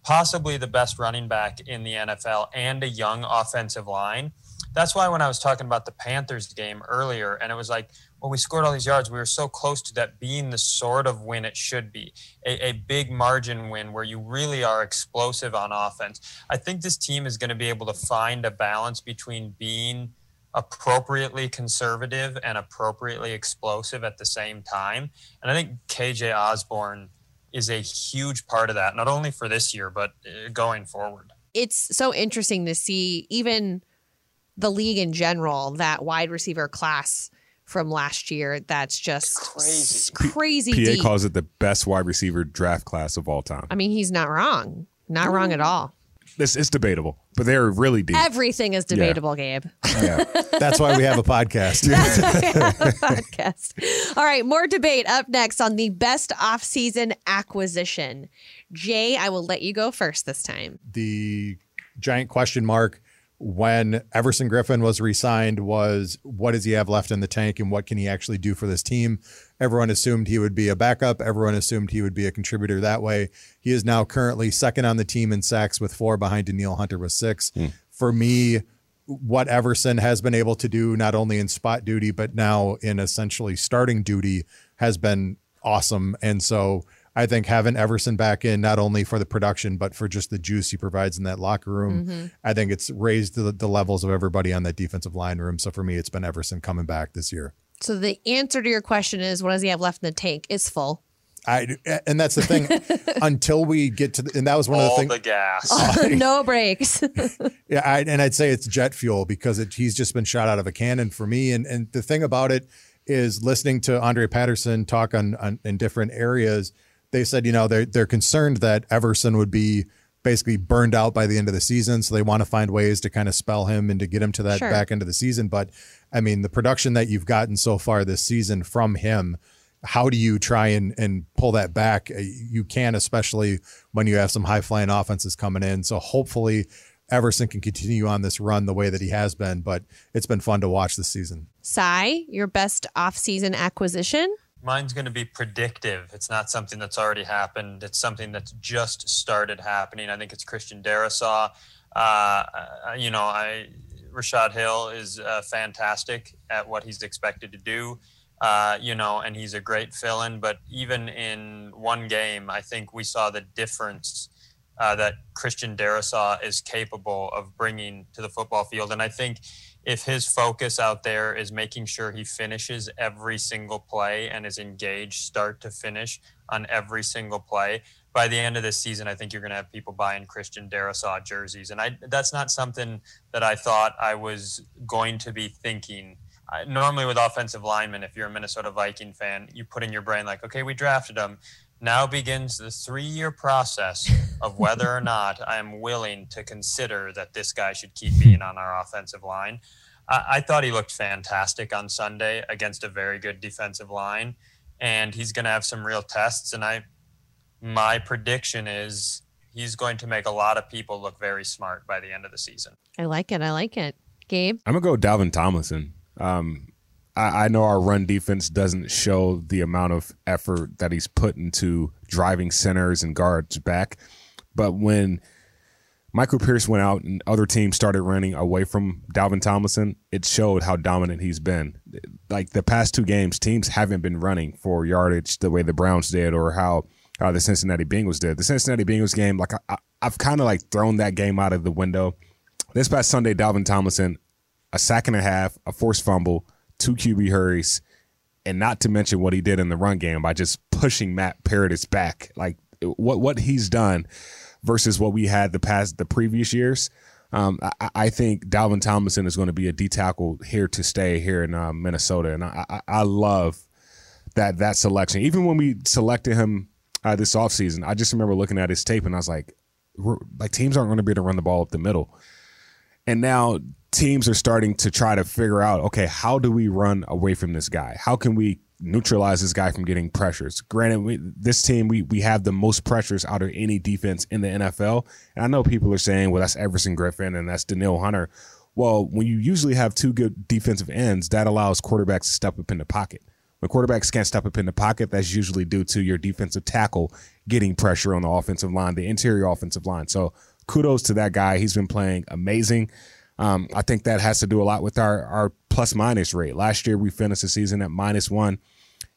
possibly the best running back in the NFL, and a young offensive line. That's why when I was talking about the Panthers game earlier, and it was like, well, we scored all these yards. We were so close to that being the sort of win it should be a, a big margin win where you really are explosive on offense. I think this team is going to be able to find a balance between being appropriately conservative and appropriately explosive at the same time. And I think KJ Osborne is a huge part of that, not only for this year, but uh, going forward. It's so interesting to see even the league in general, that wide receiver class from last year that's just Crazy. s- crazy PA deep. calls it the best wide receiver draft class of all time. I mean, he's not wrong. Not wrong at all. This is debatable, but they're really deep. Everything is debatable, Gabe. yeah. That's why we have a podcast. podcast. All right, more debate up next on the best offseason acquisition. Jay, I will let you go first this time. the giant question mark when Everson Griffen was re-signed was what does he have left in the tank and what can he actually do for this team? Everyone assumed he would be a backup. Everyone assumed he would be a contributor that way. He is now currently second on the team in sacks with four behind Danielle Hunter with six. Hmm. For me, what Everson has been able to do, not only in spot duty, but now in essentially starting duty, has been awesome. And so I think having Everson back in, not only for the production, but for just the juice he provides in that locker room, mm-hmm. I think it's raised the, the levels of everybody on that defensive line room. So for me, it's been Everson coming back this year. So the answer to your question is what does he have left in the tank? It's full. I and that's the thing. until we get to, the, and that was one All of the things. the gas. Oh, no brakes. Yeah, I, and I'd say it's jet fuel because it, he's just been shot out of a cannon for me. And and the thing about it is, listening to Andre Patterson talk on, on in different areas, they said you know they're they're concerned that Everson would be basically burned out by the end of the season, so they want to find ways to kind of spell him and to get him to that Sure. back end of the season. But I mean, the production that you've gotten so far this season from him. How do you try and, and pull that back? Uh, You can, especially when you have some high flying offenses coming in. So hopefully, Everson can continue on this run the way that he has been, but it's been fun to watch this season. Cy, your best off-season acquisition? Mine's going to be predictive. It's not something that's already happened. It's something that's just started happening. I think it's Christian Darrisaw. Uh, uh, you know, I Rashod Hill is uh, fantastic at what he's expected to do. Uh, you know, and he's a great fill-in. But even in one game, I think we saw the difference uh, that Christian Darrisaw is capable of bringing to the football field. And I think if his focus out there is making sure he finishes every single play and is engaged start to finish on every single play, by the end of this season, I think you're going to have people buying Christian Darrisaw jerseys. And I, that's not something that I thought I was going to be thinking. I, normally, with offensive linemen, if you're a Minnesota Viking fan, you put in your brain, like, okay, we drafted him. Now begins the three year process of whether or not I am willing to consider that this guy should keep being on our offensive line. I, I thought he looked fantastic on Sunday against a very good defensive line, and he's going to have some real tests. And I, my prediction is he's going to make a lot of people look very smart by the end of the season. I like it. I like it. Gabe? I'm gonna go Dalvin Tomlinson. Um, I, I know our run defense doesn't show the amount of effort that he's put into driving centers and guards back, but when Michael Pierce went out and other teams started running away from Dalvin Tomlinson, it showed how dominant he's been. Like the past two games, teams haven't been running for yardage the way the Browns did or how the Cincinnati Bengals did. The Cincinnati Bengals game, like I, I've kind of like thrown that game out of the window. This past Sunday, Dalvin Tomlinson, a sack and a half, a forced fumble, two QB hurries, and not to mention what he did in the run game by just pushing Matt Paradis back. Like what what he's done versus what we had the past the previous years. Um, I, I think Dalvin Tomlinson is going to be a D tackle here to stay here in uh, Minnesota, and I, I, I love that that selection. Even when we selected him uh, this offseason, I just remember looking at his tape and I was like, like teams aren't going to be able to run the ball up the middle. And now teams are starting to try to figure out, okay, how do we run away from this guy? How can we neutralize this guy from getting pressures? Granted, we, this team we we have the most pressures out of any defense in the NFL. And I know people are saying, well, that's Everson Griffen and that's Danielle Hunter. Well, when you usually have two good defensive ends, that allows quarterbacks to step up in the pocket. When quarterbacks can't step up in the pocket, that's usually due to your defensive tackle getting pressure on the offensive line, the interior offensive line. So kudos to that guy. He's been playing amazing. Um, I think that has to do a lot with our, our plus minus rate. Last year, we finished the season at minus one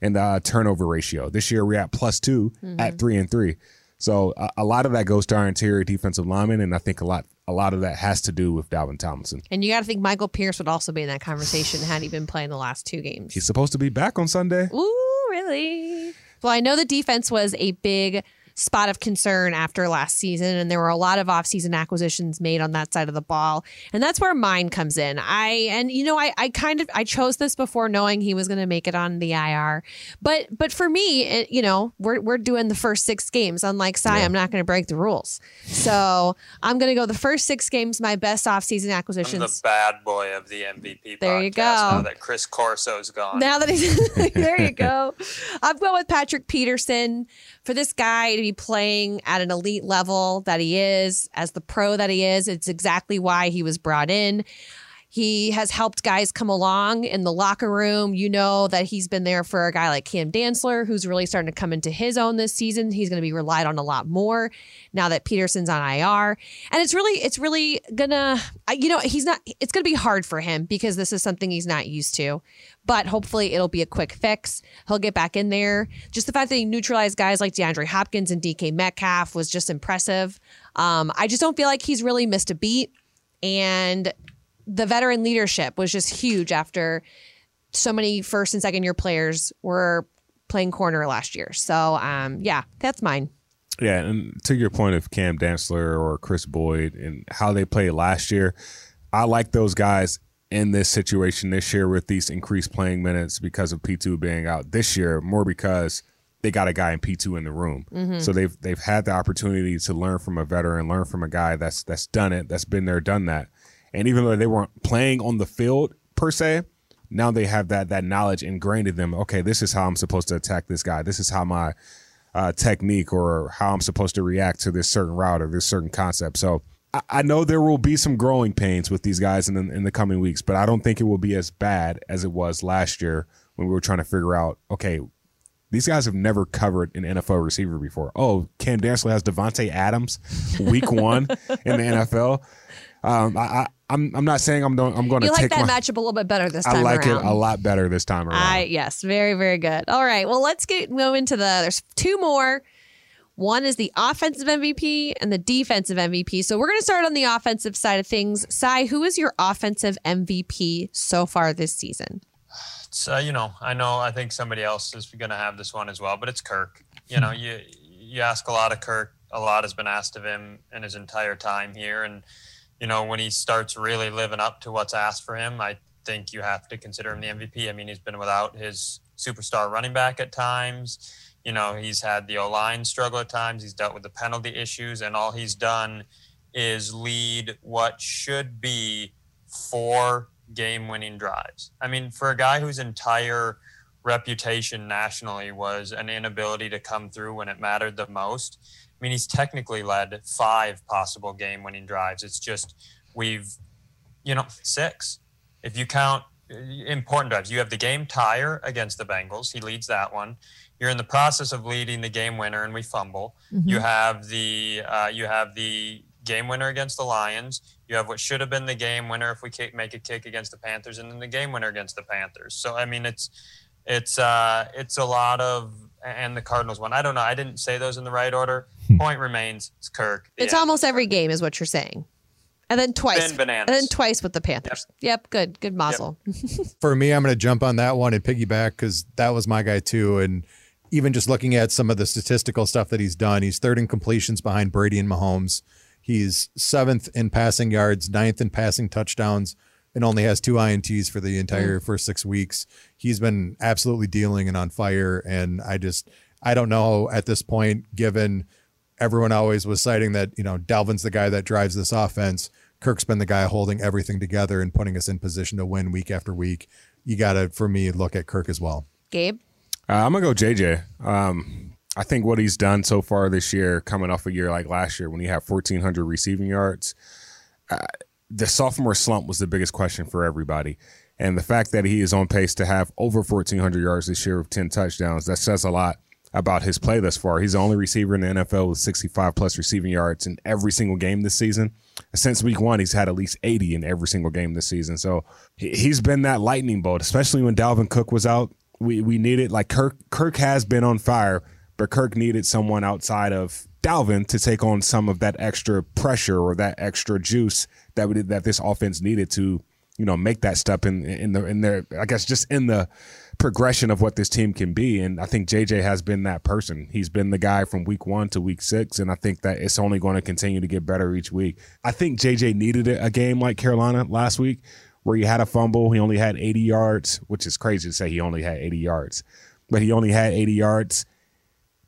in the uh, turnover ratio. This year, we're at plus 2 at three and three. So a, a lot of that goes to our interior defensive linemen, and I think a lot a lot of that has to do with Dalvin Tomlinson. And you got to think Michael Pierce would also be in that conversation had he been playing the last two games. He's supposed to be back on Sunday. Ooh, really? Well, I know the defense was a big spot of concern after last season, and there were a lot of offseason acquisitions made on that side of the ball. And that's where mine comes in. I and you know, I, I kind of I chose this before knowing he was gonna make it on the IR. But but for me, it, you know, we're we're doing the first six games. Unlike Cy, I'm not gonna break the rules. So I'm gonna go the first six games, my best offseason I'm the bad boy of the MVP. There you go. Now that Chris Corso's gone. Now that he's there, you go. I'm going with Patrick Peterson for this guy to be playing at an elite level that he is, as the pro that he is. It's exactly why he was brought in. He has helped guys come along in the locker room. You know that he's been there for a guy like Cam Dantzler, who's really starting to come into his own this season. He's going to be relied on a lot more now that Peterson's on IR. And it's really, it's really gonna, you know, he's not, it's going to be hard for him because this is something he's not used to. But hopefully it'll be a quick fix. He'll get back in there. Just the fact that he neutralized guys like DeAndre Hopkins and DK Metcalf was just impressive. Um, I just don't feel like he's really missed a beat. And the veteran leadership was just huge after so many first and second year players were playing corner last year. So um, yeah, that's mine. Yeah, and to your point of Cam Dantzler or Kris Boyd and how they played last year, I like those guys in this situation this year with these increased playing minutes because of P2 being out this year, more because they got a guy in P2 in the room. Mm-hmm. So they've they've had the opportunity to learn from a veteran, learn from a guy that's that's done it, that's been there, done that. And even though they weren't playing on the field per se, now they have that that knowledge ingrained in them. Okay, this is how I'm supposed to attack this guy. This is how my uh, technique or how I'm supposed to react to this certain route or this certain concept. So I, know there will be some growing pains with these guys in the, in the coming weeks, but I don't think it will be as bad as it was last year when we were trying to figure out, okay, these guys have never covered an NFL receiver before. Oh, Cam Dantzler has Davante Adams week one in the NFL. Um, I, I, I'm I'm not saying I'm I'm going to You like take that my, matchup a little bit better this time I like around. it a lot better this time around. I yes, very very good. All right, well let's get go into the. There's two more. One is the offensive MVP and the defensive MVP. So we're going to start on the offensive side of things. Cy, who is your offensive MVP so far this season? So you know, I know. I think somebody else is going to have this one as well, but it's Kirk. You know, you you ask a lot of Kirk. A lot has been asked of him in his entire time here, and you know, when he starts really living up to what's asked for him, I think you have to consider him the MVP. I mean, he's been without his superstar running back at times. You know, he's had the O line struggle at times. He's dealt with the penalty issues, and all he's done is lead what should be four game winning drives. I mean, for a guy whose entire reputation nationally was an inability to come through when it mattered the most. I mean, he's technically led five possible game winning drives. It's just we've, you know, six. If you count important drives, you have the game tire against the Bengals. He leads that one. You're in the process of leading the game winner, and we fumble. Mm-hmm. You have the uh, you have the game winner against the Lions. You have what should have been the game winner if we make a kick against the Panthers, and then the game winner against the Panthers. So I mean, it's it's uh, it's a lot of and the Cardinals one. I don't know. I didn't say those in the right order. Hmm. Point remains, it's Kirk. It's end. almost every game, is what you're saying. And then twice. Been bananas. And then twice with the Panthers. Yep, good. Good muzzle. For me, I'm going to jump on that one and piggyback because that was my guy too. And even just looking at some of the statistical stuff that he's done, he's third in completions behind Brady and Mahomes. He's seventh in passing yards, ninth in passing touchdowns, and only has two INTs for the entire first six weeks. He's been absolutely dealing and on fire. And I just, I don't know at this point, given everyone always was citing that, you know, Dalvin's the guy that drives this offense. Kirk's been the guy holding everything together and putting us in position to win week after week. You got to, for me, look at Kirk as well. Gabe? Uh, I'm gonna go JJ. Um, I think what he's done so far this year, coming off a year like last year when he had 1,400 receiving yards, uh, the sophomore slump was the biggest question for everybody. And the fact that he is on pace to have over 1,400 yards this year with 10 touchdowns, that says a lot about his play thus far. He's the only receiver in the NFL with 65 plus receiving yards in every single game this season. Since week one, he's had at least 80 in every single game this season. So he- he's been that lightning bolt, especially when Dalvin Cook was out. We we needed like Kirk. Kirk has been on fire, but Kirk needed someone outside of Dalvin to take on some of that extra pressure or that extra juice that we, that this offense needed to you know make that step in in the in their I guess just in the progression of what this team can be. And I think JJ has been that person. He's been the guy from week one to week six, and I think that it's only going to continue to get better each week. I think JJ needed a game like Carolina last week where he had a fumble. He only had 80 yards, which is crazy to say he only had 80 yards, but he only had 80 yards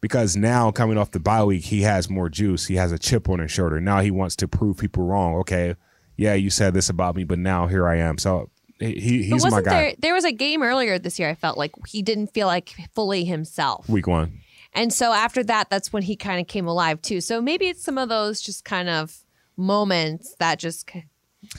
because now coming off the bye week, he has more juice. He has a chip on his shoulder. Now he wants to prove people wrong. Okay, yeah, you said this about me, but now here I am. So he, he- he's my guy. there there was a game earlier this year I felt like he didn't feel like fully himself. Week one. And so after that that's when he kind of came alive too. So maybe it's some of those just kind of moments that just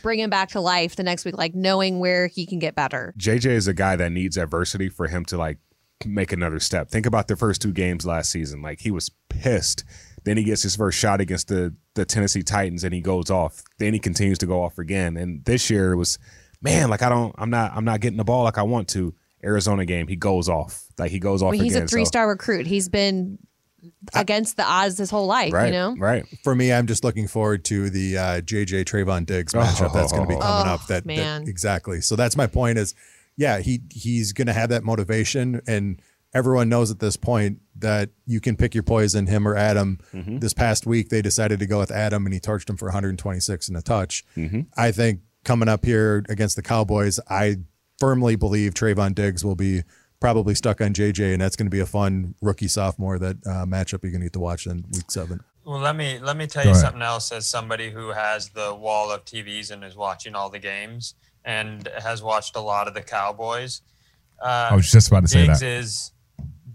bring him back to life the next week like knowing where he can get better. JJ is a guy that needs adversity for him to like make another step. Think about the first two games last season. Like he was pissed. Then he gets his first shot against the the Tennessee Titans and he goes off. Then he continues to go off again. And this year it was, man, like I don't I'm not I'm not getting the ball like I want to. Arizona game, he goes off. Like he goes off I mean, he's again. a three star recruit. He's been against the odds his whole life, right, you know? Right. For me, I'm just looking forward to the uh, JJ Trevon Diggs matchup that's going to be coming Oh, up. That, that- exactly. So that's my point. Is yeah, he he's going to have that motivation, and everyone knows at this point that you can pick your poison, him or Adam. Mm-hmm. This past week, they decided to go with Adam, and he torched him for 126 and a touch. Mm-hmm. I think coming up here against the Cowboys, I firmly believe Trevon Diggs will be probably stuck on JJ, and that's going to be a fun rookie sophomore that uh, matchup you're going to get to watch in week seven. Well, let me let me tell you something else. As somebody who has the wall of TVs and is watching all the games and has watched a lot of the Cowboys, uh, I was just about to say Diggs that. is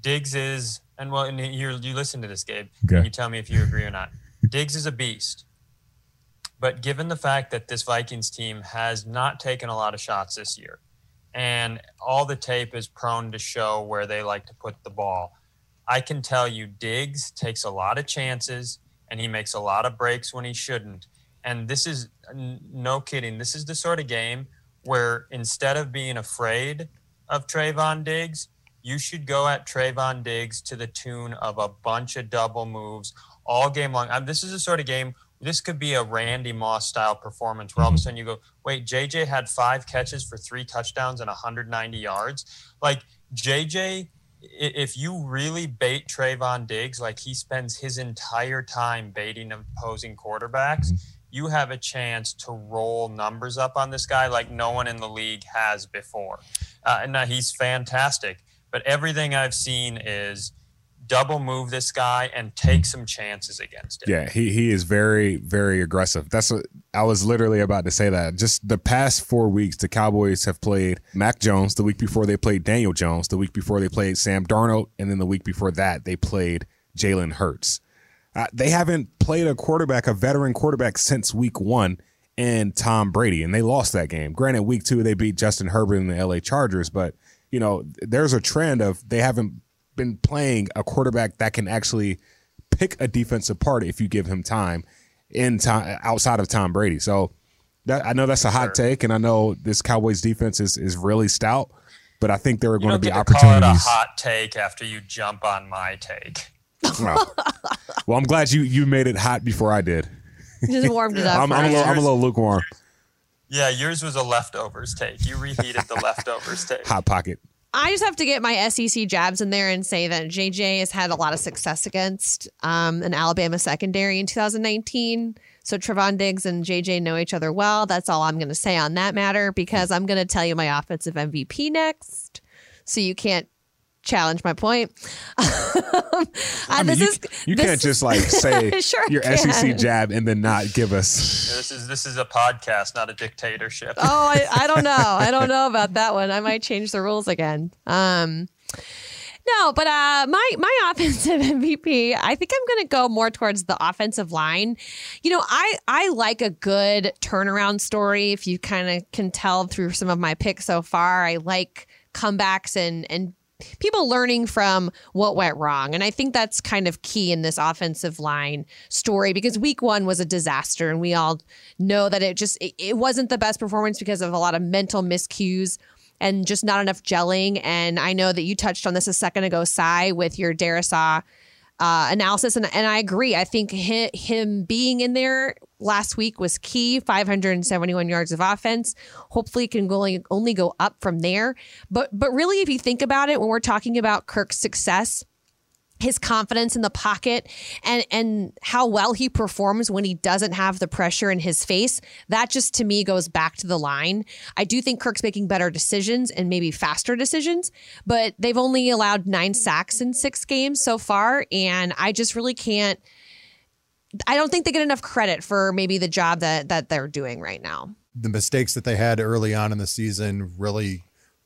Diggs is and well, and you you listen to this, Gabe. Okay. And you tell me if you agree or not. Diggs is a beast. But given the fact that this Vikings team has not taken a lot of shots this year, and all the tape is prone to show where they like to put the ball, I can tell you Diggs takes a lot of chances and he makes a lot of breaks when he shouldn't. And this is no kidding. This is the sort of game where instead of being afraid of Trevon Diggs, you should go at Trevon Diggs to the tune of a bunch of double moves all game long. Um, this is the sort of game. This could be a Randy Moss style performance where all of a sudden you go, wait, JJ had five catches for three touchdowns and 190 yards. Like JJ, if you really bait Trevon Diggs, like he spends his entire time baiting opposing quarterbacks, you have a chance to roll numbers up on this guy like no one in the league has before. Uh, and now he's fantastic, but everything I've seen is double move this guy and take some chances against him. Yeah, he he is very very aggressive. That's what I was literally about to say. That just the past four weeks, the Cowboys have played Mac Jones. The week before they played Daniel Jones. The week before they played Sam Darnold, and then the week before that they played Jalen Hurts. Uh, they haven't played a quarterback, a veteran quarterback, since week one, and Tom Brady, and they lost that game. Granted, week two they beat Justin Herbert and the LA Chargers, but you know there's a trend of they haven't been playing a quarterback that can actually pick a defense apart if you give him time in time outside of Tom Brady. So that I know that's a hot Sure. take, and I know this Cowboys defense is is really stout, but I think there are You going to be opportunities. to call it a hot take after you jump on my take. well, well, I'm glad you you made it hot before I did. Just warmed it up. I'm, I'm, a little. I'm a little lukewarm. Yeah, yours was a leftovers take. You reheated the leftovers take. Hot pocket. I just have to get my SEC jabs in there and say that JJ has had a lot of success against um, an Alabama secondary in 2019. So Trevon Diggs and JJ know each other well. That's all I'm going to say on that matter because I'm going to tell you my offensive MVP next. So you can't challenge my point. Uh, I mean, this you, is- you this- can't just like say Sure I your SEC jab and then not give us. This is this is a podcast, not a dictatorship. oh, I, I don't know. I don't know about that one. I might change the rules again. Um, no, but uh, my my offensive MVP, I think I'm going to go more towards the offensive line. You know, I I like a good turnaround story. If you kind of can tell through some of my picks so far, I like comebacks and and people learning from what went wrong. And I think that's kind of key in this offensive line story because week one was a disaster. And we all know that it just, it, it wasn't the best performance because of a lot of mental miscues and just not enough gelling. And I know that you touched on this a second ago, Cy, with your Darrisaw uh, analysis. And, and I agree. I think hi, him being in there last week was key 571 yards of offense. Hopefully, it can only, only go up from there. But, but really, if you think about it, when we're talking about Kirk's success, his confidence in the pocket and and how well he performs when he doesn't have the pressure in his face that just to me goes back to the line. I do think kirk's making better decisions and maybe faster decisions but they've only allowed nine sacks in six games so far and i just really can't i don't think they get enough credit for maybe the job that that they're doing right now. The mistakes that they had early on in the season really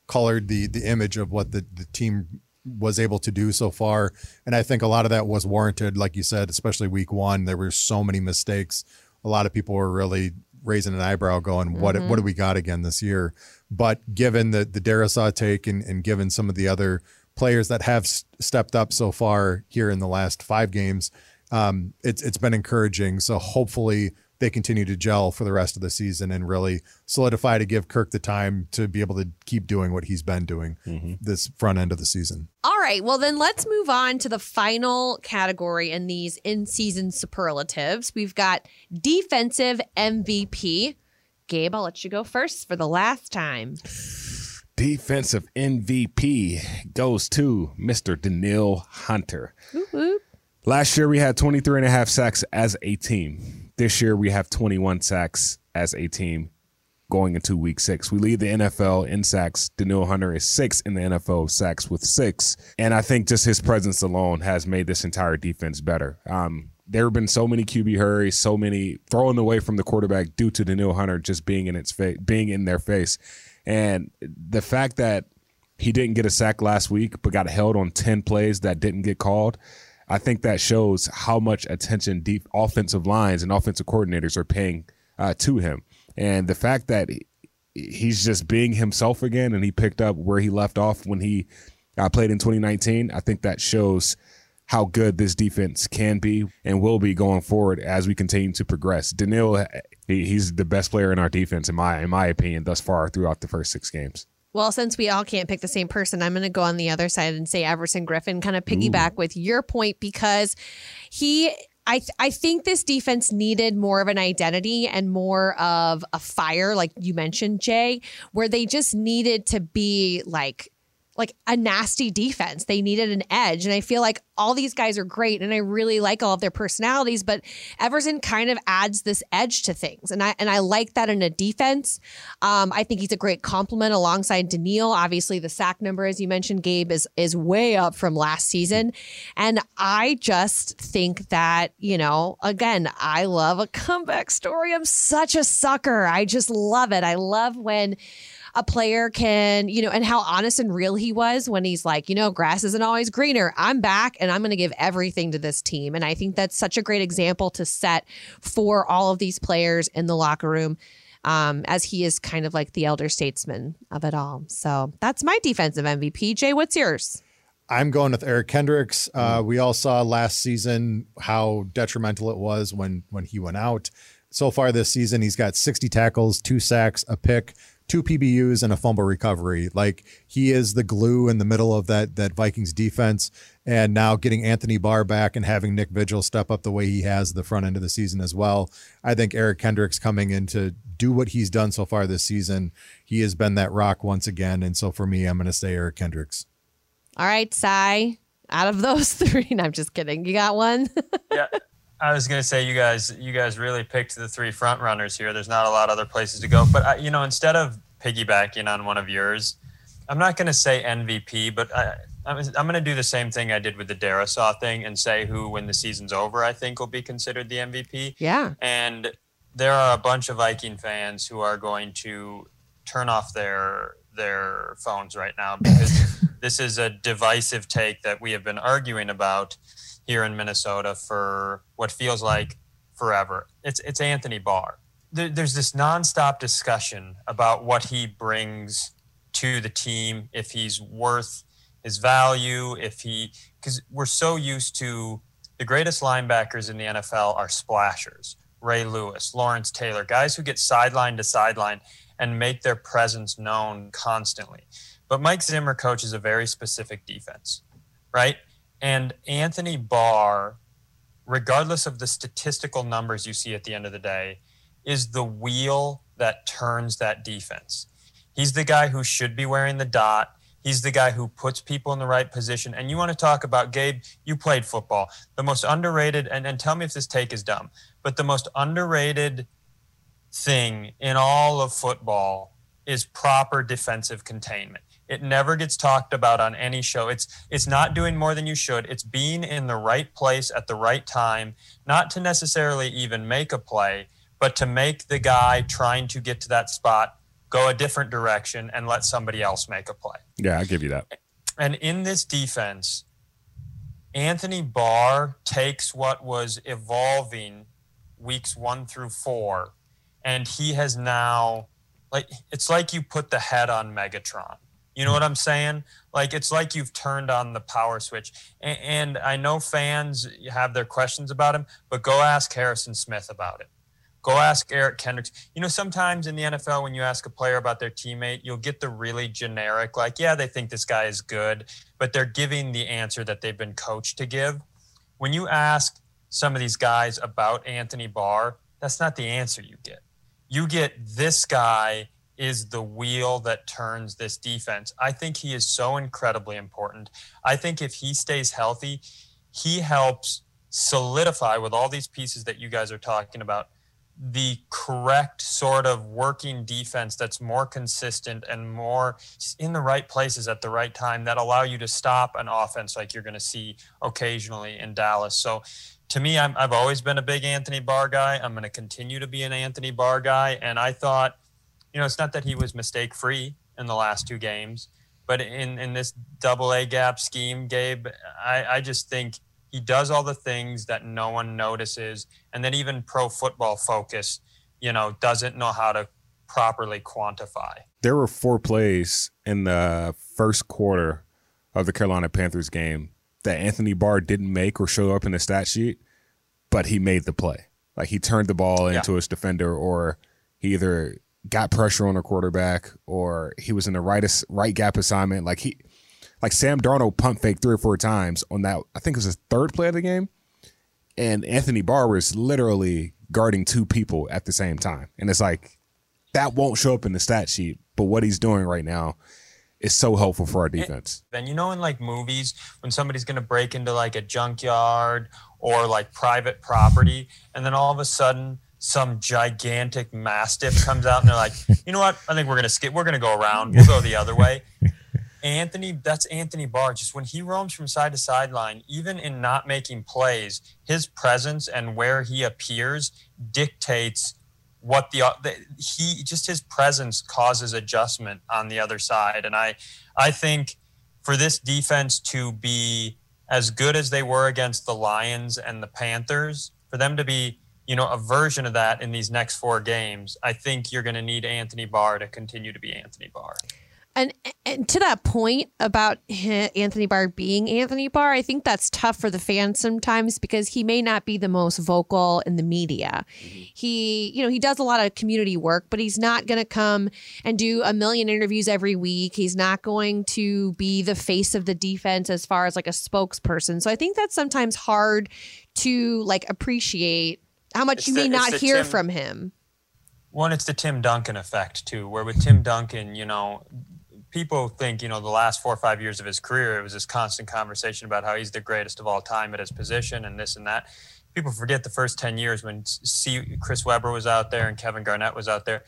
colored the the image of what the, the team was able to do so far. And I think a lot of that was warranted, like you said, especially week one. There were so many mistakes. A lot of people were really raising an eyebrow going, what what do we got again this year? But given the the Darrisaw take and, and given some of the other players that have s- stepped up so far here in the last five games, um, it's it's been encouraging. So hopefully they continue to gel for the rest of the season and really solidify to give Kirk the time to be able to keep doing what he's been doing mm-hmm. this front end of the season. All right. Well, then let's move on to the final category in these in season superlatives. We've got defensive MVP. Gabe, I'll let you go first for the last time. defensive MVP goes to Mr. Danielle Hunter. Last year we had 23 and a half sacks as a team. This year we have 21 sacks as a team going into week six. We lead the NFL in sacks. Danielle Hunter is six in the NFL sacks with six. And I think just his presence alone has made this entire defense better. Um, there have been so many QB hurries, so many thrown away from the quarterback due to Danielle Hunter just being in its face, being in their face. And the fact that he didn't get a sack last week, but got held on 10 plays that didn't get called, I think that shows how much attention deep offensive lines and offensive coordinators are paying uh, to him. And the fact that he's just being himself again and he picked up where he left off when he uh, played in 2019, I think that shows how good this defense can be and will be going forward as we continue to progress. Danielle, he, he's the best player in our defense, in my in my opinion, thus far throughout the first six games. Well, since we all can't pick the same person, I'm going to go on the other side and say Everson Griffen, kind of piggyback Ooh. with your point because he I th- I think this defense needed more of an identity and more of a fire, like you mentioned, Jay, where they just needed to be like like a nasty defense. They needed an edge. And I feel like all these guys are great and I really like all of their personalities, but Everson kind of adds this edge to things. And I and I like that in a defense. Um, I think he's a great complement alongside Danielle. Obviously, the sack number, as you mentioned, Gabe, is is way up from last season. And I just think that, you know, again, I love a comeback story. I'm such a sucker. I just love it. I love when a player can, you know, and how honest and real he was when he's like, you know, grass isn't always greener. I'm back and I'm going to give everything to this team. And I think that's such a great example to set for all of these players in the locker room. Um, as he is kind of like the elder statesman of it all. So that's my defensive MVP. Jay, what's yours? I'm going with Eric Kendricks. Uh, we all saw last season how detrimental it was when when he went out. So far this season, he's got 60 tackles, two sacks, a pick, two PBUs and a fumble recovery. Like he is the glue in the middle of that that Vikings defense. And now getting Anthony Barr back and having Nick Vigil step up the way he has the front end of the season as well. I think Eric Kendricks coming in to do what he's done so far this season. He has been that rock once again. And so for me, I'm going to say Eric Kendricks. All right, Cy. Out of those three, no, I'm just kidding. You got one? yeah. I was going to say you guys you guys really picked the three front runners here. There's not a lot of other places to go, but I, you know instead of piggybacking on one of yours, I'm not going to say MVP, but I, I'm, I'm going to do the same thing I did with the Darrisaw thing and say who, when the season's over, I think will be considered the MVP. Yeah. And there are a bunch of Viking fans who are going to turn off their their phones right now because this is a divisive take that we have been arguing about here in Minnesota for what feels like forever. It's it's Anthony Barr. There, there's this nonstop discussion about what he brings to the team, if he's worth his value, if he because we're so used to the greatest linebackers in the NFL are splashers. Ray Lewis, Lawrence Taylor, guys who get sideline to sideline and make their presence known constantly. But Mike Zimmer coaches a very specific defense, right? And Anthony Barr, regardless of the statistical numbers you see at the end of the day, is the wheel that turns that defense. He's the guy who should be wearing the dot. He's the guy who puts people in the right position. And you want to talk about, Gabe, you played football. The most underrated, and, and tell me if this take is dumb, but the most underrated thing in all of football is proper defensive containment. It never gets talked about on any show. It's it's not doing more than you should. It's being in the right place at the right time, not to necessarily even make a play, but to make the guy trying to get to that spot go a different direction and let somebody else make a play. Yeah, I give you that. And in this defense, Anthony Barr takes what was evolving weeks 1 through 4 and he has now like it's like you put the head on Megatron you know what I'm saying? Like it's like you've turned on the power switch. And, and, I know fans have their questions about him, but go ask Harrison Smith about it. Go ask Eric Kendricks. You know, sometimes in the NFL, when you ask a player about their teammate, you'll get the really generic, like, yeah, they think this guy is good, but they're giving the answer that they've been coached to give. When you ask some of these guys about Anthony Barr, that's not the answer you get. You get this guy is the wheel that turns this defense. I think he is so incredibly important. I think if he stays healthy, he helps solidify with all these pieces that you guys are talking about the correct sort of working defense that's more consistent and more in the right places at the right time that allow you to stop an offense like you're going to see occasionally in Dallas. So to me, i have always been a big Anthony Barr guy. I'm going to continue to be an Anthony Barr guy. And I thought, you know, it's not that he was mistake free in the last two games, but in, in this double A gap scheme, Gabe, I, I just think he does all the things that no one notices. And then even pro football focus, you know, doesn't know how to properly quantify. There were four plays in the first quarter of the Carolina Panthers game that Anthony Barr didn't make or show up in the stat sheet, but he made the play. Like he turned the ball into yeah. his defender, or he either got pressure on a quarterback, or he was in the right right gap assignment. Like he like Sam Darnold punt fake three or four times on that. I think it was his third play of the game, and Anthony Barr was literally guarding two people at the same time, and it's like that won't show up in the stat sheet. But what he's doing right now is so helpful for our defense. And you know, in like movies, when somebody's going to break into like a junkyard or like private property, and then all of a sudden some gigantic mastiff comes out and they're like, you know what? I think we're gonna skip. We're gonna go around. We'll go the other way. Anthony, that's Anthony Barr. Just when he roams from side to sideline, even in not making plays, his presence and where he appears dictates what the, the, he just his presence causes adjustment on the other side. And I I think for this defense to be as good as they were against the Lions and the Panthers, for them to be you know a version of that in these next four games, I think you're going to need Anthony Barr to continue to be Anthony Barr. And, and to that point about Anthony Barr being Anthony Barr, I think that's tough for the fans sometimes because he may not be the most vocal in the media. Mm-hmm. He, you know, he does a lot of community work, but he's not going to come and do a million interviews every week. He's not going to be the face of the defense as far as like a spokesperson. So I think that's sometimes hard to like appreciate how much it's you the, may not hear Tim, from him. One, it's the Tim Duncan effect too, where with Tim Duncan, you know, people think, you know, the last four or five years of his career, it was this constant conversation about how he's the greatest of all time at his position and this and that. People forget the first 10 years when C- Chris Webber was out there and Kevin Garnett was out there.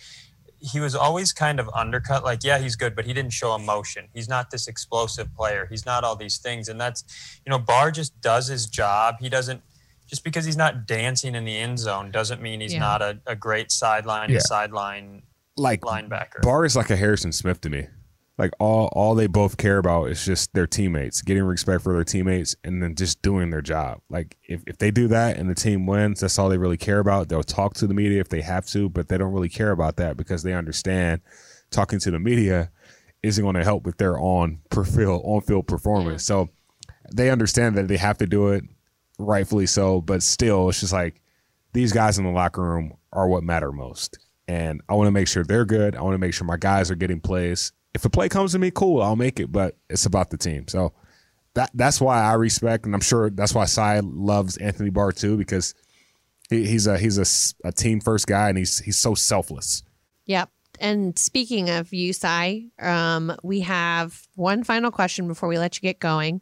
He was always kind of undercut, like, yeah, he's good, but he didn't show emotion. He's not this explosive player. He's not all these things. And that's, you know, Barr just does his job. He doesn't, just because he's not dancing in the end zone doesn't mean he's yeah. not a, a great sideline yeah. to sideline like linebacker. Barr is like a Harrison Smith to me. Like all all they both care about is just their teammates, getting respect for their teammates, and then just doing their job. Like if, if they do that and the team wins, that's all they really care about. They'll talk to the media if they have to, but they don't really care about that because they understand talking to the media isn't going to help with their on field on field performance. So they understand that they have to do it, rightfully so. But still, it's just like these guys in the locker room are what matter most. And I want to make sure they're good. I want to make sure my guys are getting plays if a play comes to me, cool, I'll make it. But it's about the team. So that that's why I respect, and I'm sure that's why Cy loves Anthony Barr too, because he, he's a he's a, a team first guy, and he's he's so selfless. Yep. And speaking of you, Cy, um, we have one final question before we let you get going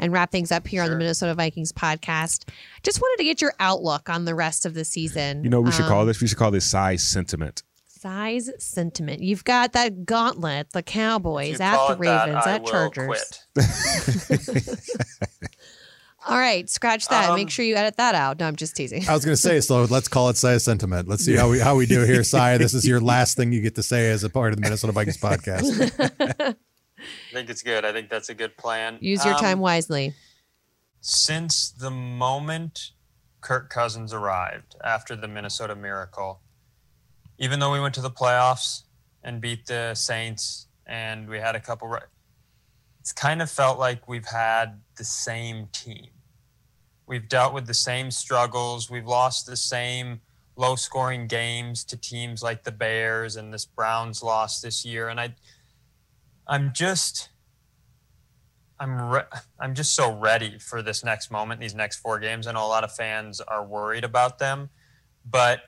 and wrap things up here sure. on the Minnesota Vikings podcast. Just wanted to get your outlook on the rest of the season. You know, we should um, call this. We should call this Cy's sentiment Cy's sentiment. You've got that gauntlet, the Cowboys at the Ravens, that, at Chargers. All right, scratch that. Um, Make sure you edit that out. No, I'm just teasing. I was going to say, so let's call it Cy's sentiment. Let's see how we how we do here, Cy. This is your last thing you get to say as a part of the Minnesota Vikings podcast. I think it's good. I think that's a good plan. Use your um, time wisely. Since the moment Kirk Cousins arrived after the Minnesota Miracle, even though we went to the playoffs and beat the Saints and we had a couple, it's kind of felt like we've had the same team. We've dealt with the same struggles. We've lost the same low scoring games to teams like the Bears and this Browns loss this year. And I, I'm just, I'm re- I'm just so ready for this next moment, these next four games. I know a lot of fans are worried about them, but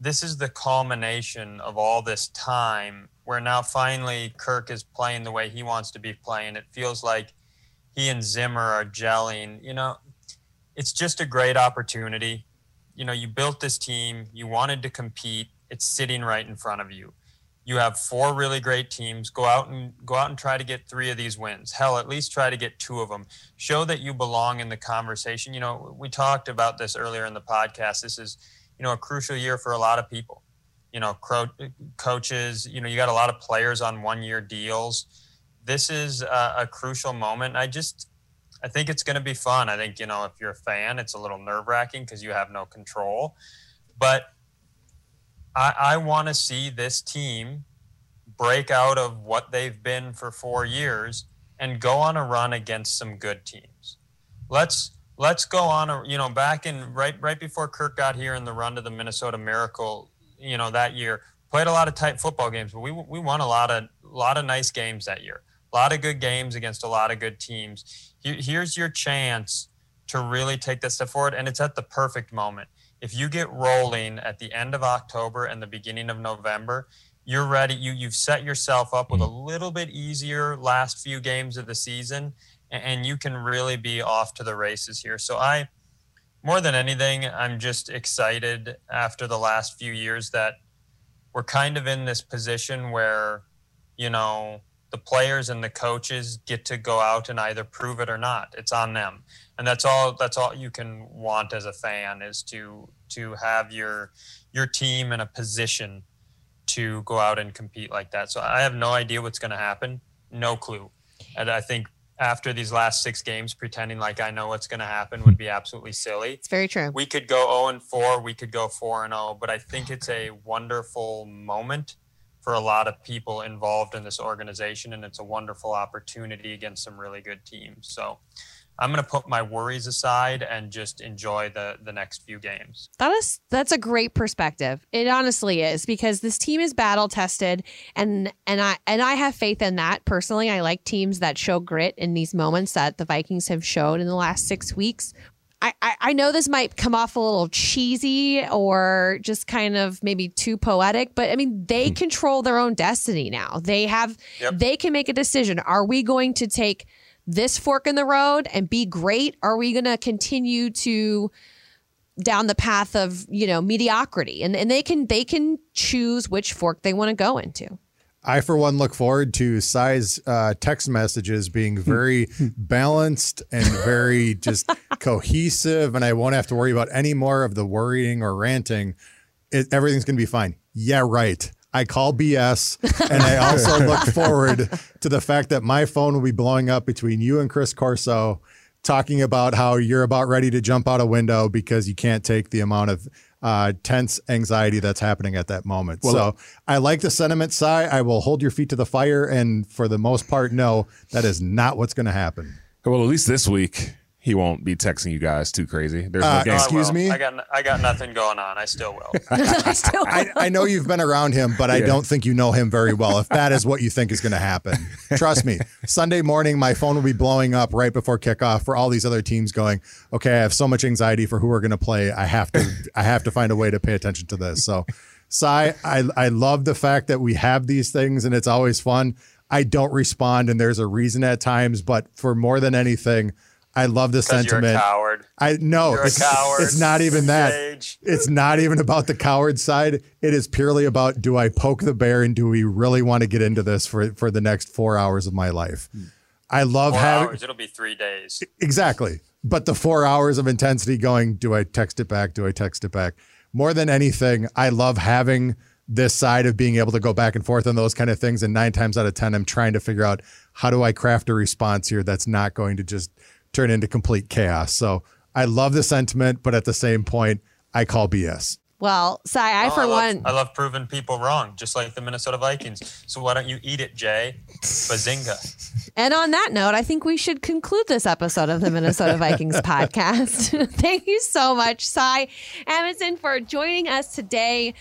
this is the culmination of all this time where now finally Kirk is playing the way he wants to be playing. It feels like he and Zimmer are gelling. You know, it's just a great opportunity. You know, you built this team, you wanted to compete. It's sitting right in front of you. You have four really great teams. Go out and go out and try to get three of these wins. Hell, at least try to get two of them. Show that you belong in the conversation. You know, we talked about this earlier in the podcast. This is, you know, a crucial year for a lot of people. You know, cro- coaches. You know, you got a lot of players on one-year deals. This is a, a crucial moment. I just, I think it's going to be fun. I think you know, if you're a fan, it's a little nerve-wracking because you have no control, but I, I want to see this team break out of what they've been for four years and go on a run against some good teams. Let's let's go on a you know back in right right before Kirk got here in the run to the Minnesota Miracle, you know that year played a lot of tight football games, but we we won a lot of a lot of nice games that year. A lot of good games against a lot of good teams. Here's your chance to really take that step forward, and it's at the perfect moment if you get rolling at the end of October and the beginning of November, you're ready. You you've set yourself up with a mm-hmm. little bit easier last few games of the season, and you can really be off to the races here. So I, more than anything, I'm just excited after the last few years that we're kind of in this position where, you know, the players and the coaches get to go out and either prove it or not. It's on them and that's all that's all you can want as a fan is to to have your your team in a position to go out and compete like that. So I have no idea what's going to happen, no clue. And I think after these last six games, pretending like I know what's going to happen would be absolutely silly. It's very true. We could go 0 and 4, we could go 4 and 0, but I think it's a wonderful moment for a lot of people involved in this organization, and it's a wonderful opportunity against some really good teams. So I'm going to put my worries aside and just enjoy the the next few games. That is that's a great perspective. It honestly is because this team is battle tested and and I and I have faith in that personally. I like teams that show grit in these moments that the Vikings have shown in the last 6 weeks. I, I, know this might come off a little cheesy or just kind of maybe too poetic, but I mean, they hmm. control their own destiny now. They have, yep. they can make a decision. Are we going to take this fork in the road and be great? Are we going to continue to down the path of you know mediocrity? And and they can they can choose which fork they want to go into. I, for one, look forward to Cy's uh, text messages being very balanced and very just cohesive, and I won't have to worry about any more of the worrying or ranting. It, everything's going to be fine. Yeah, right. I call BS. And I also look forward to the fact that my phone will be blowing up between you and Chris Corso talking about how you're about ready to jump out a window because you can't take the amount of uh, tense anxiety that's happening at that moment. Well, so I like the sentiment, Cy. I will hold your feet to the fire. And for the most part, no, that is not what's going to happen. Well, at least this week, he won't be texting you guys too crazy. There's uh, no excuse me. I got I got nothing going on. I still will. I, still will. I, I, know you've been around him, but yeah. I don't think you know him very well. If that is what you think is going to happen, trust me. Sunday morning, my phone will be blowing up right before kickoff for all these other teams. Going, okay, I have so much anxiety for who we're going to play. I have to I have to find a way to pay attention to this. So, Cy, I I love the fact that we have these things and it's always fun. I don't respond, and there's a reason at times, but for more than anything. I love the sentiment. You're a coward. I know it's, coward. it's not even that. It's not even about the coward side. It is purely about do I poke the bear and do we really want to get into this for for the next four hours of my life? I love four having. Hours. It'll be three days. Exactly, but the four hours of intensity going. Do I text it back? Do I text it back? More than anything, I love having this side of being able to go back and forth on those kind of things. And nine times out of ten, I'm trying to figure out how do I craft a response here that's not going to just turn into complete chaos. So I love the sentiment, but at the same point, I call BS. Well, Cy, I oh, for I love, one, I love proving people wrong, just like the Minnesota Vikings. So why don't you eat it, Jay? Bazinga! And on that note, I think we should conclude this episode of the Minnesota Vikings podcast. Thank you so much, Cy Amundson, for joining us today.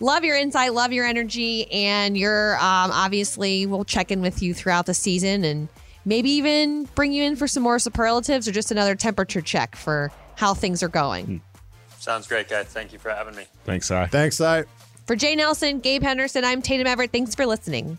Love your insight, love your energy, and you're um, obviously we'll check in with you throughout the season and maybe even bring you in for some more superlatives or just another temperature check for how things are going. Hmm. Sounds great, guys. Thank you for having me. Thanks, I. Thanks, I. For Jay Nelson, Gabe Henderson, I'm Tatum Everett. Thanks for listening.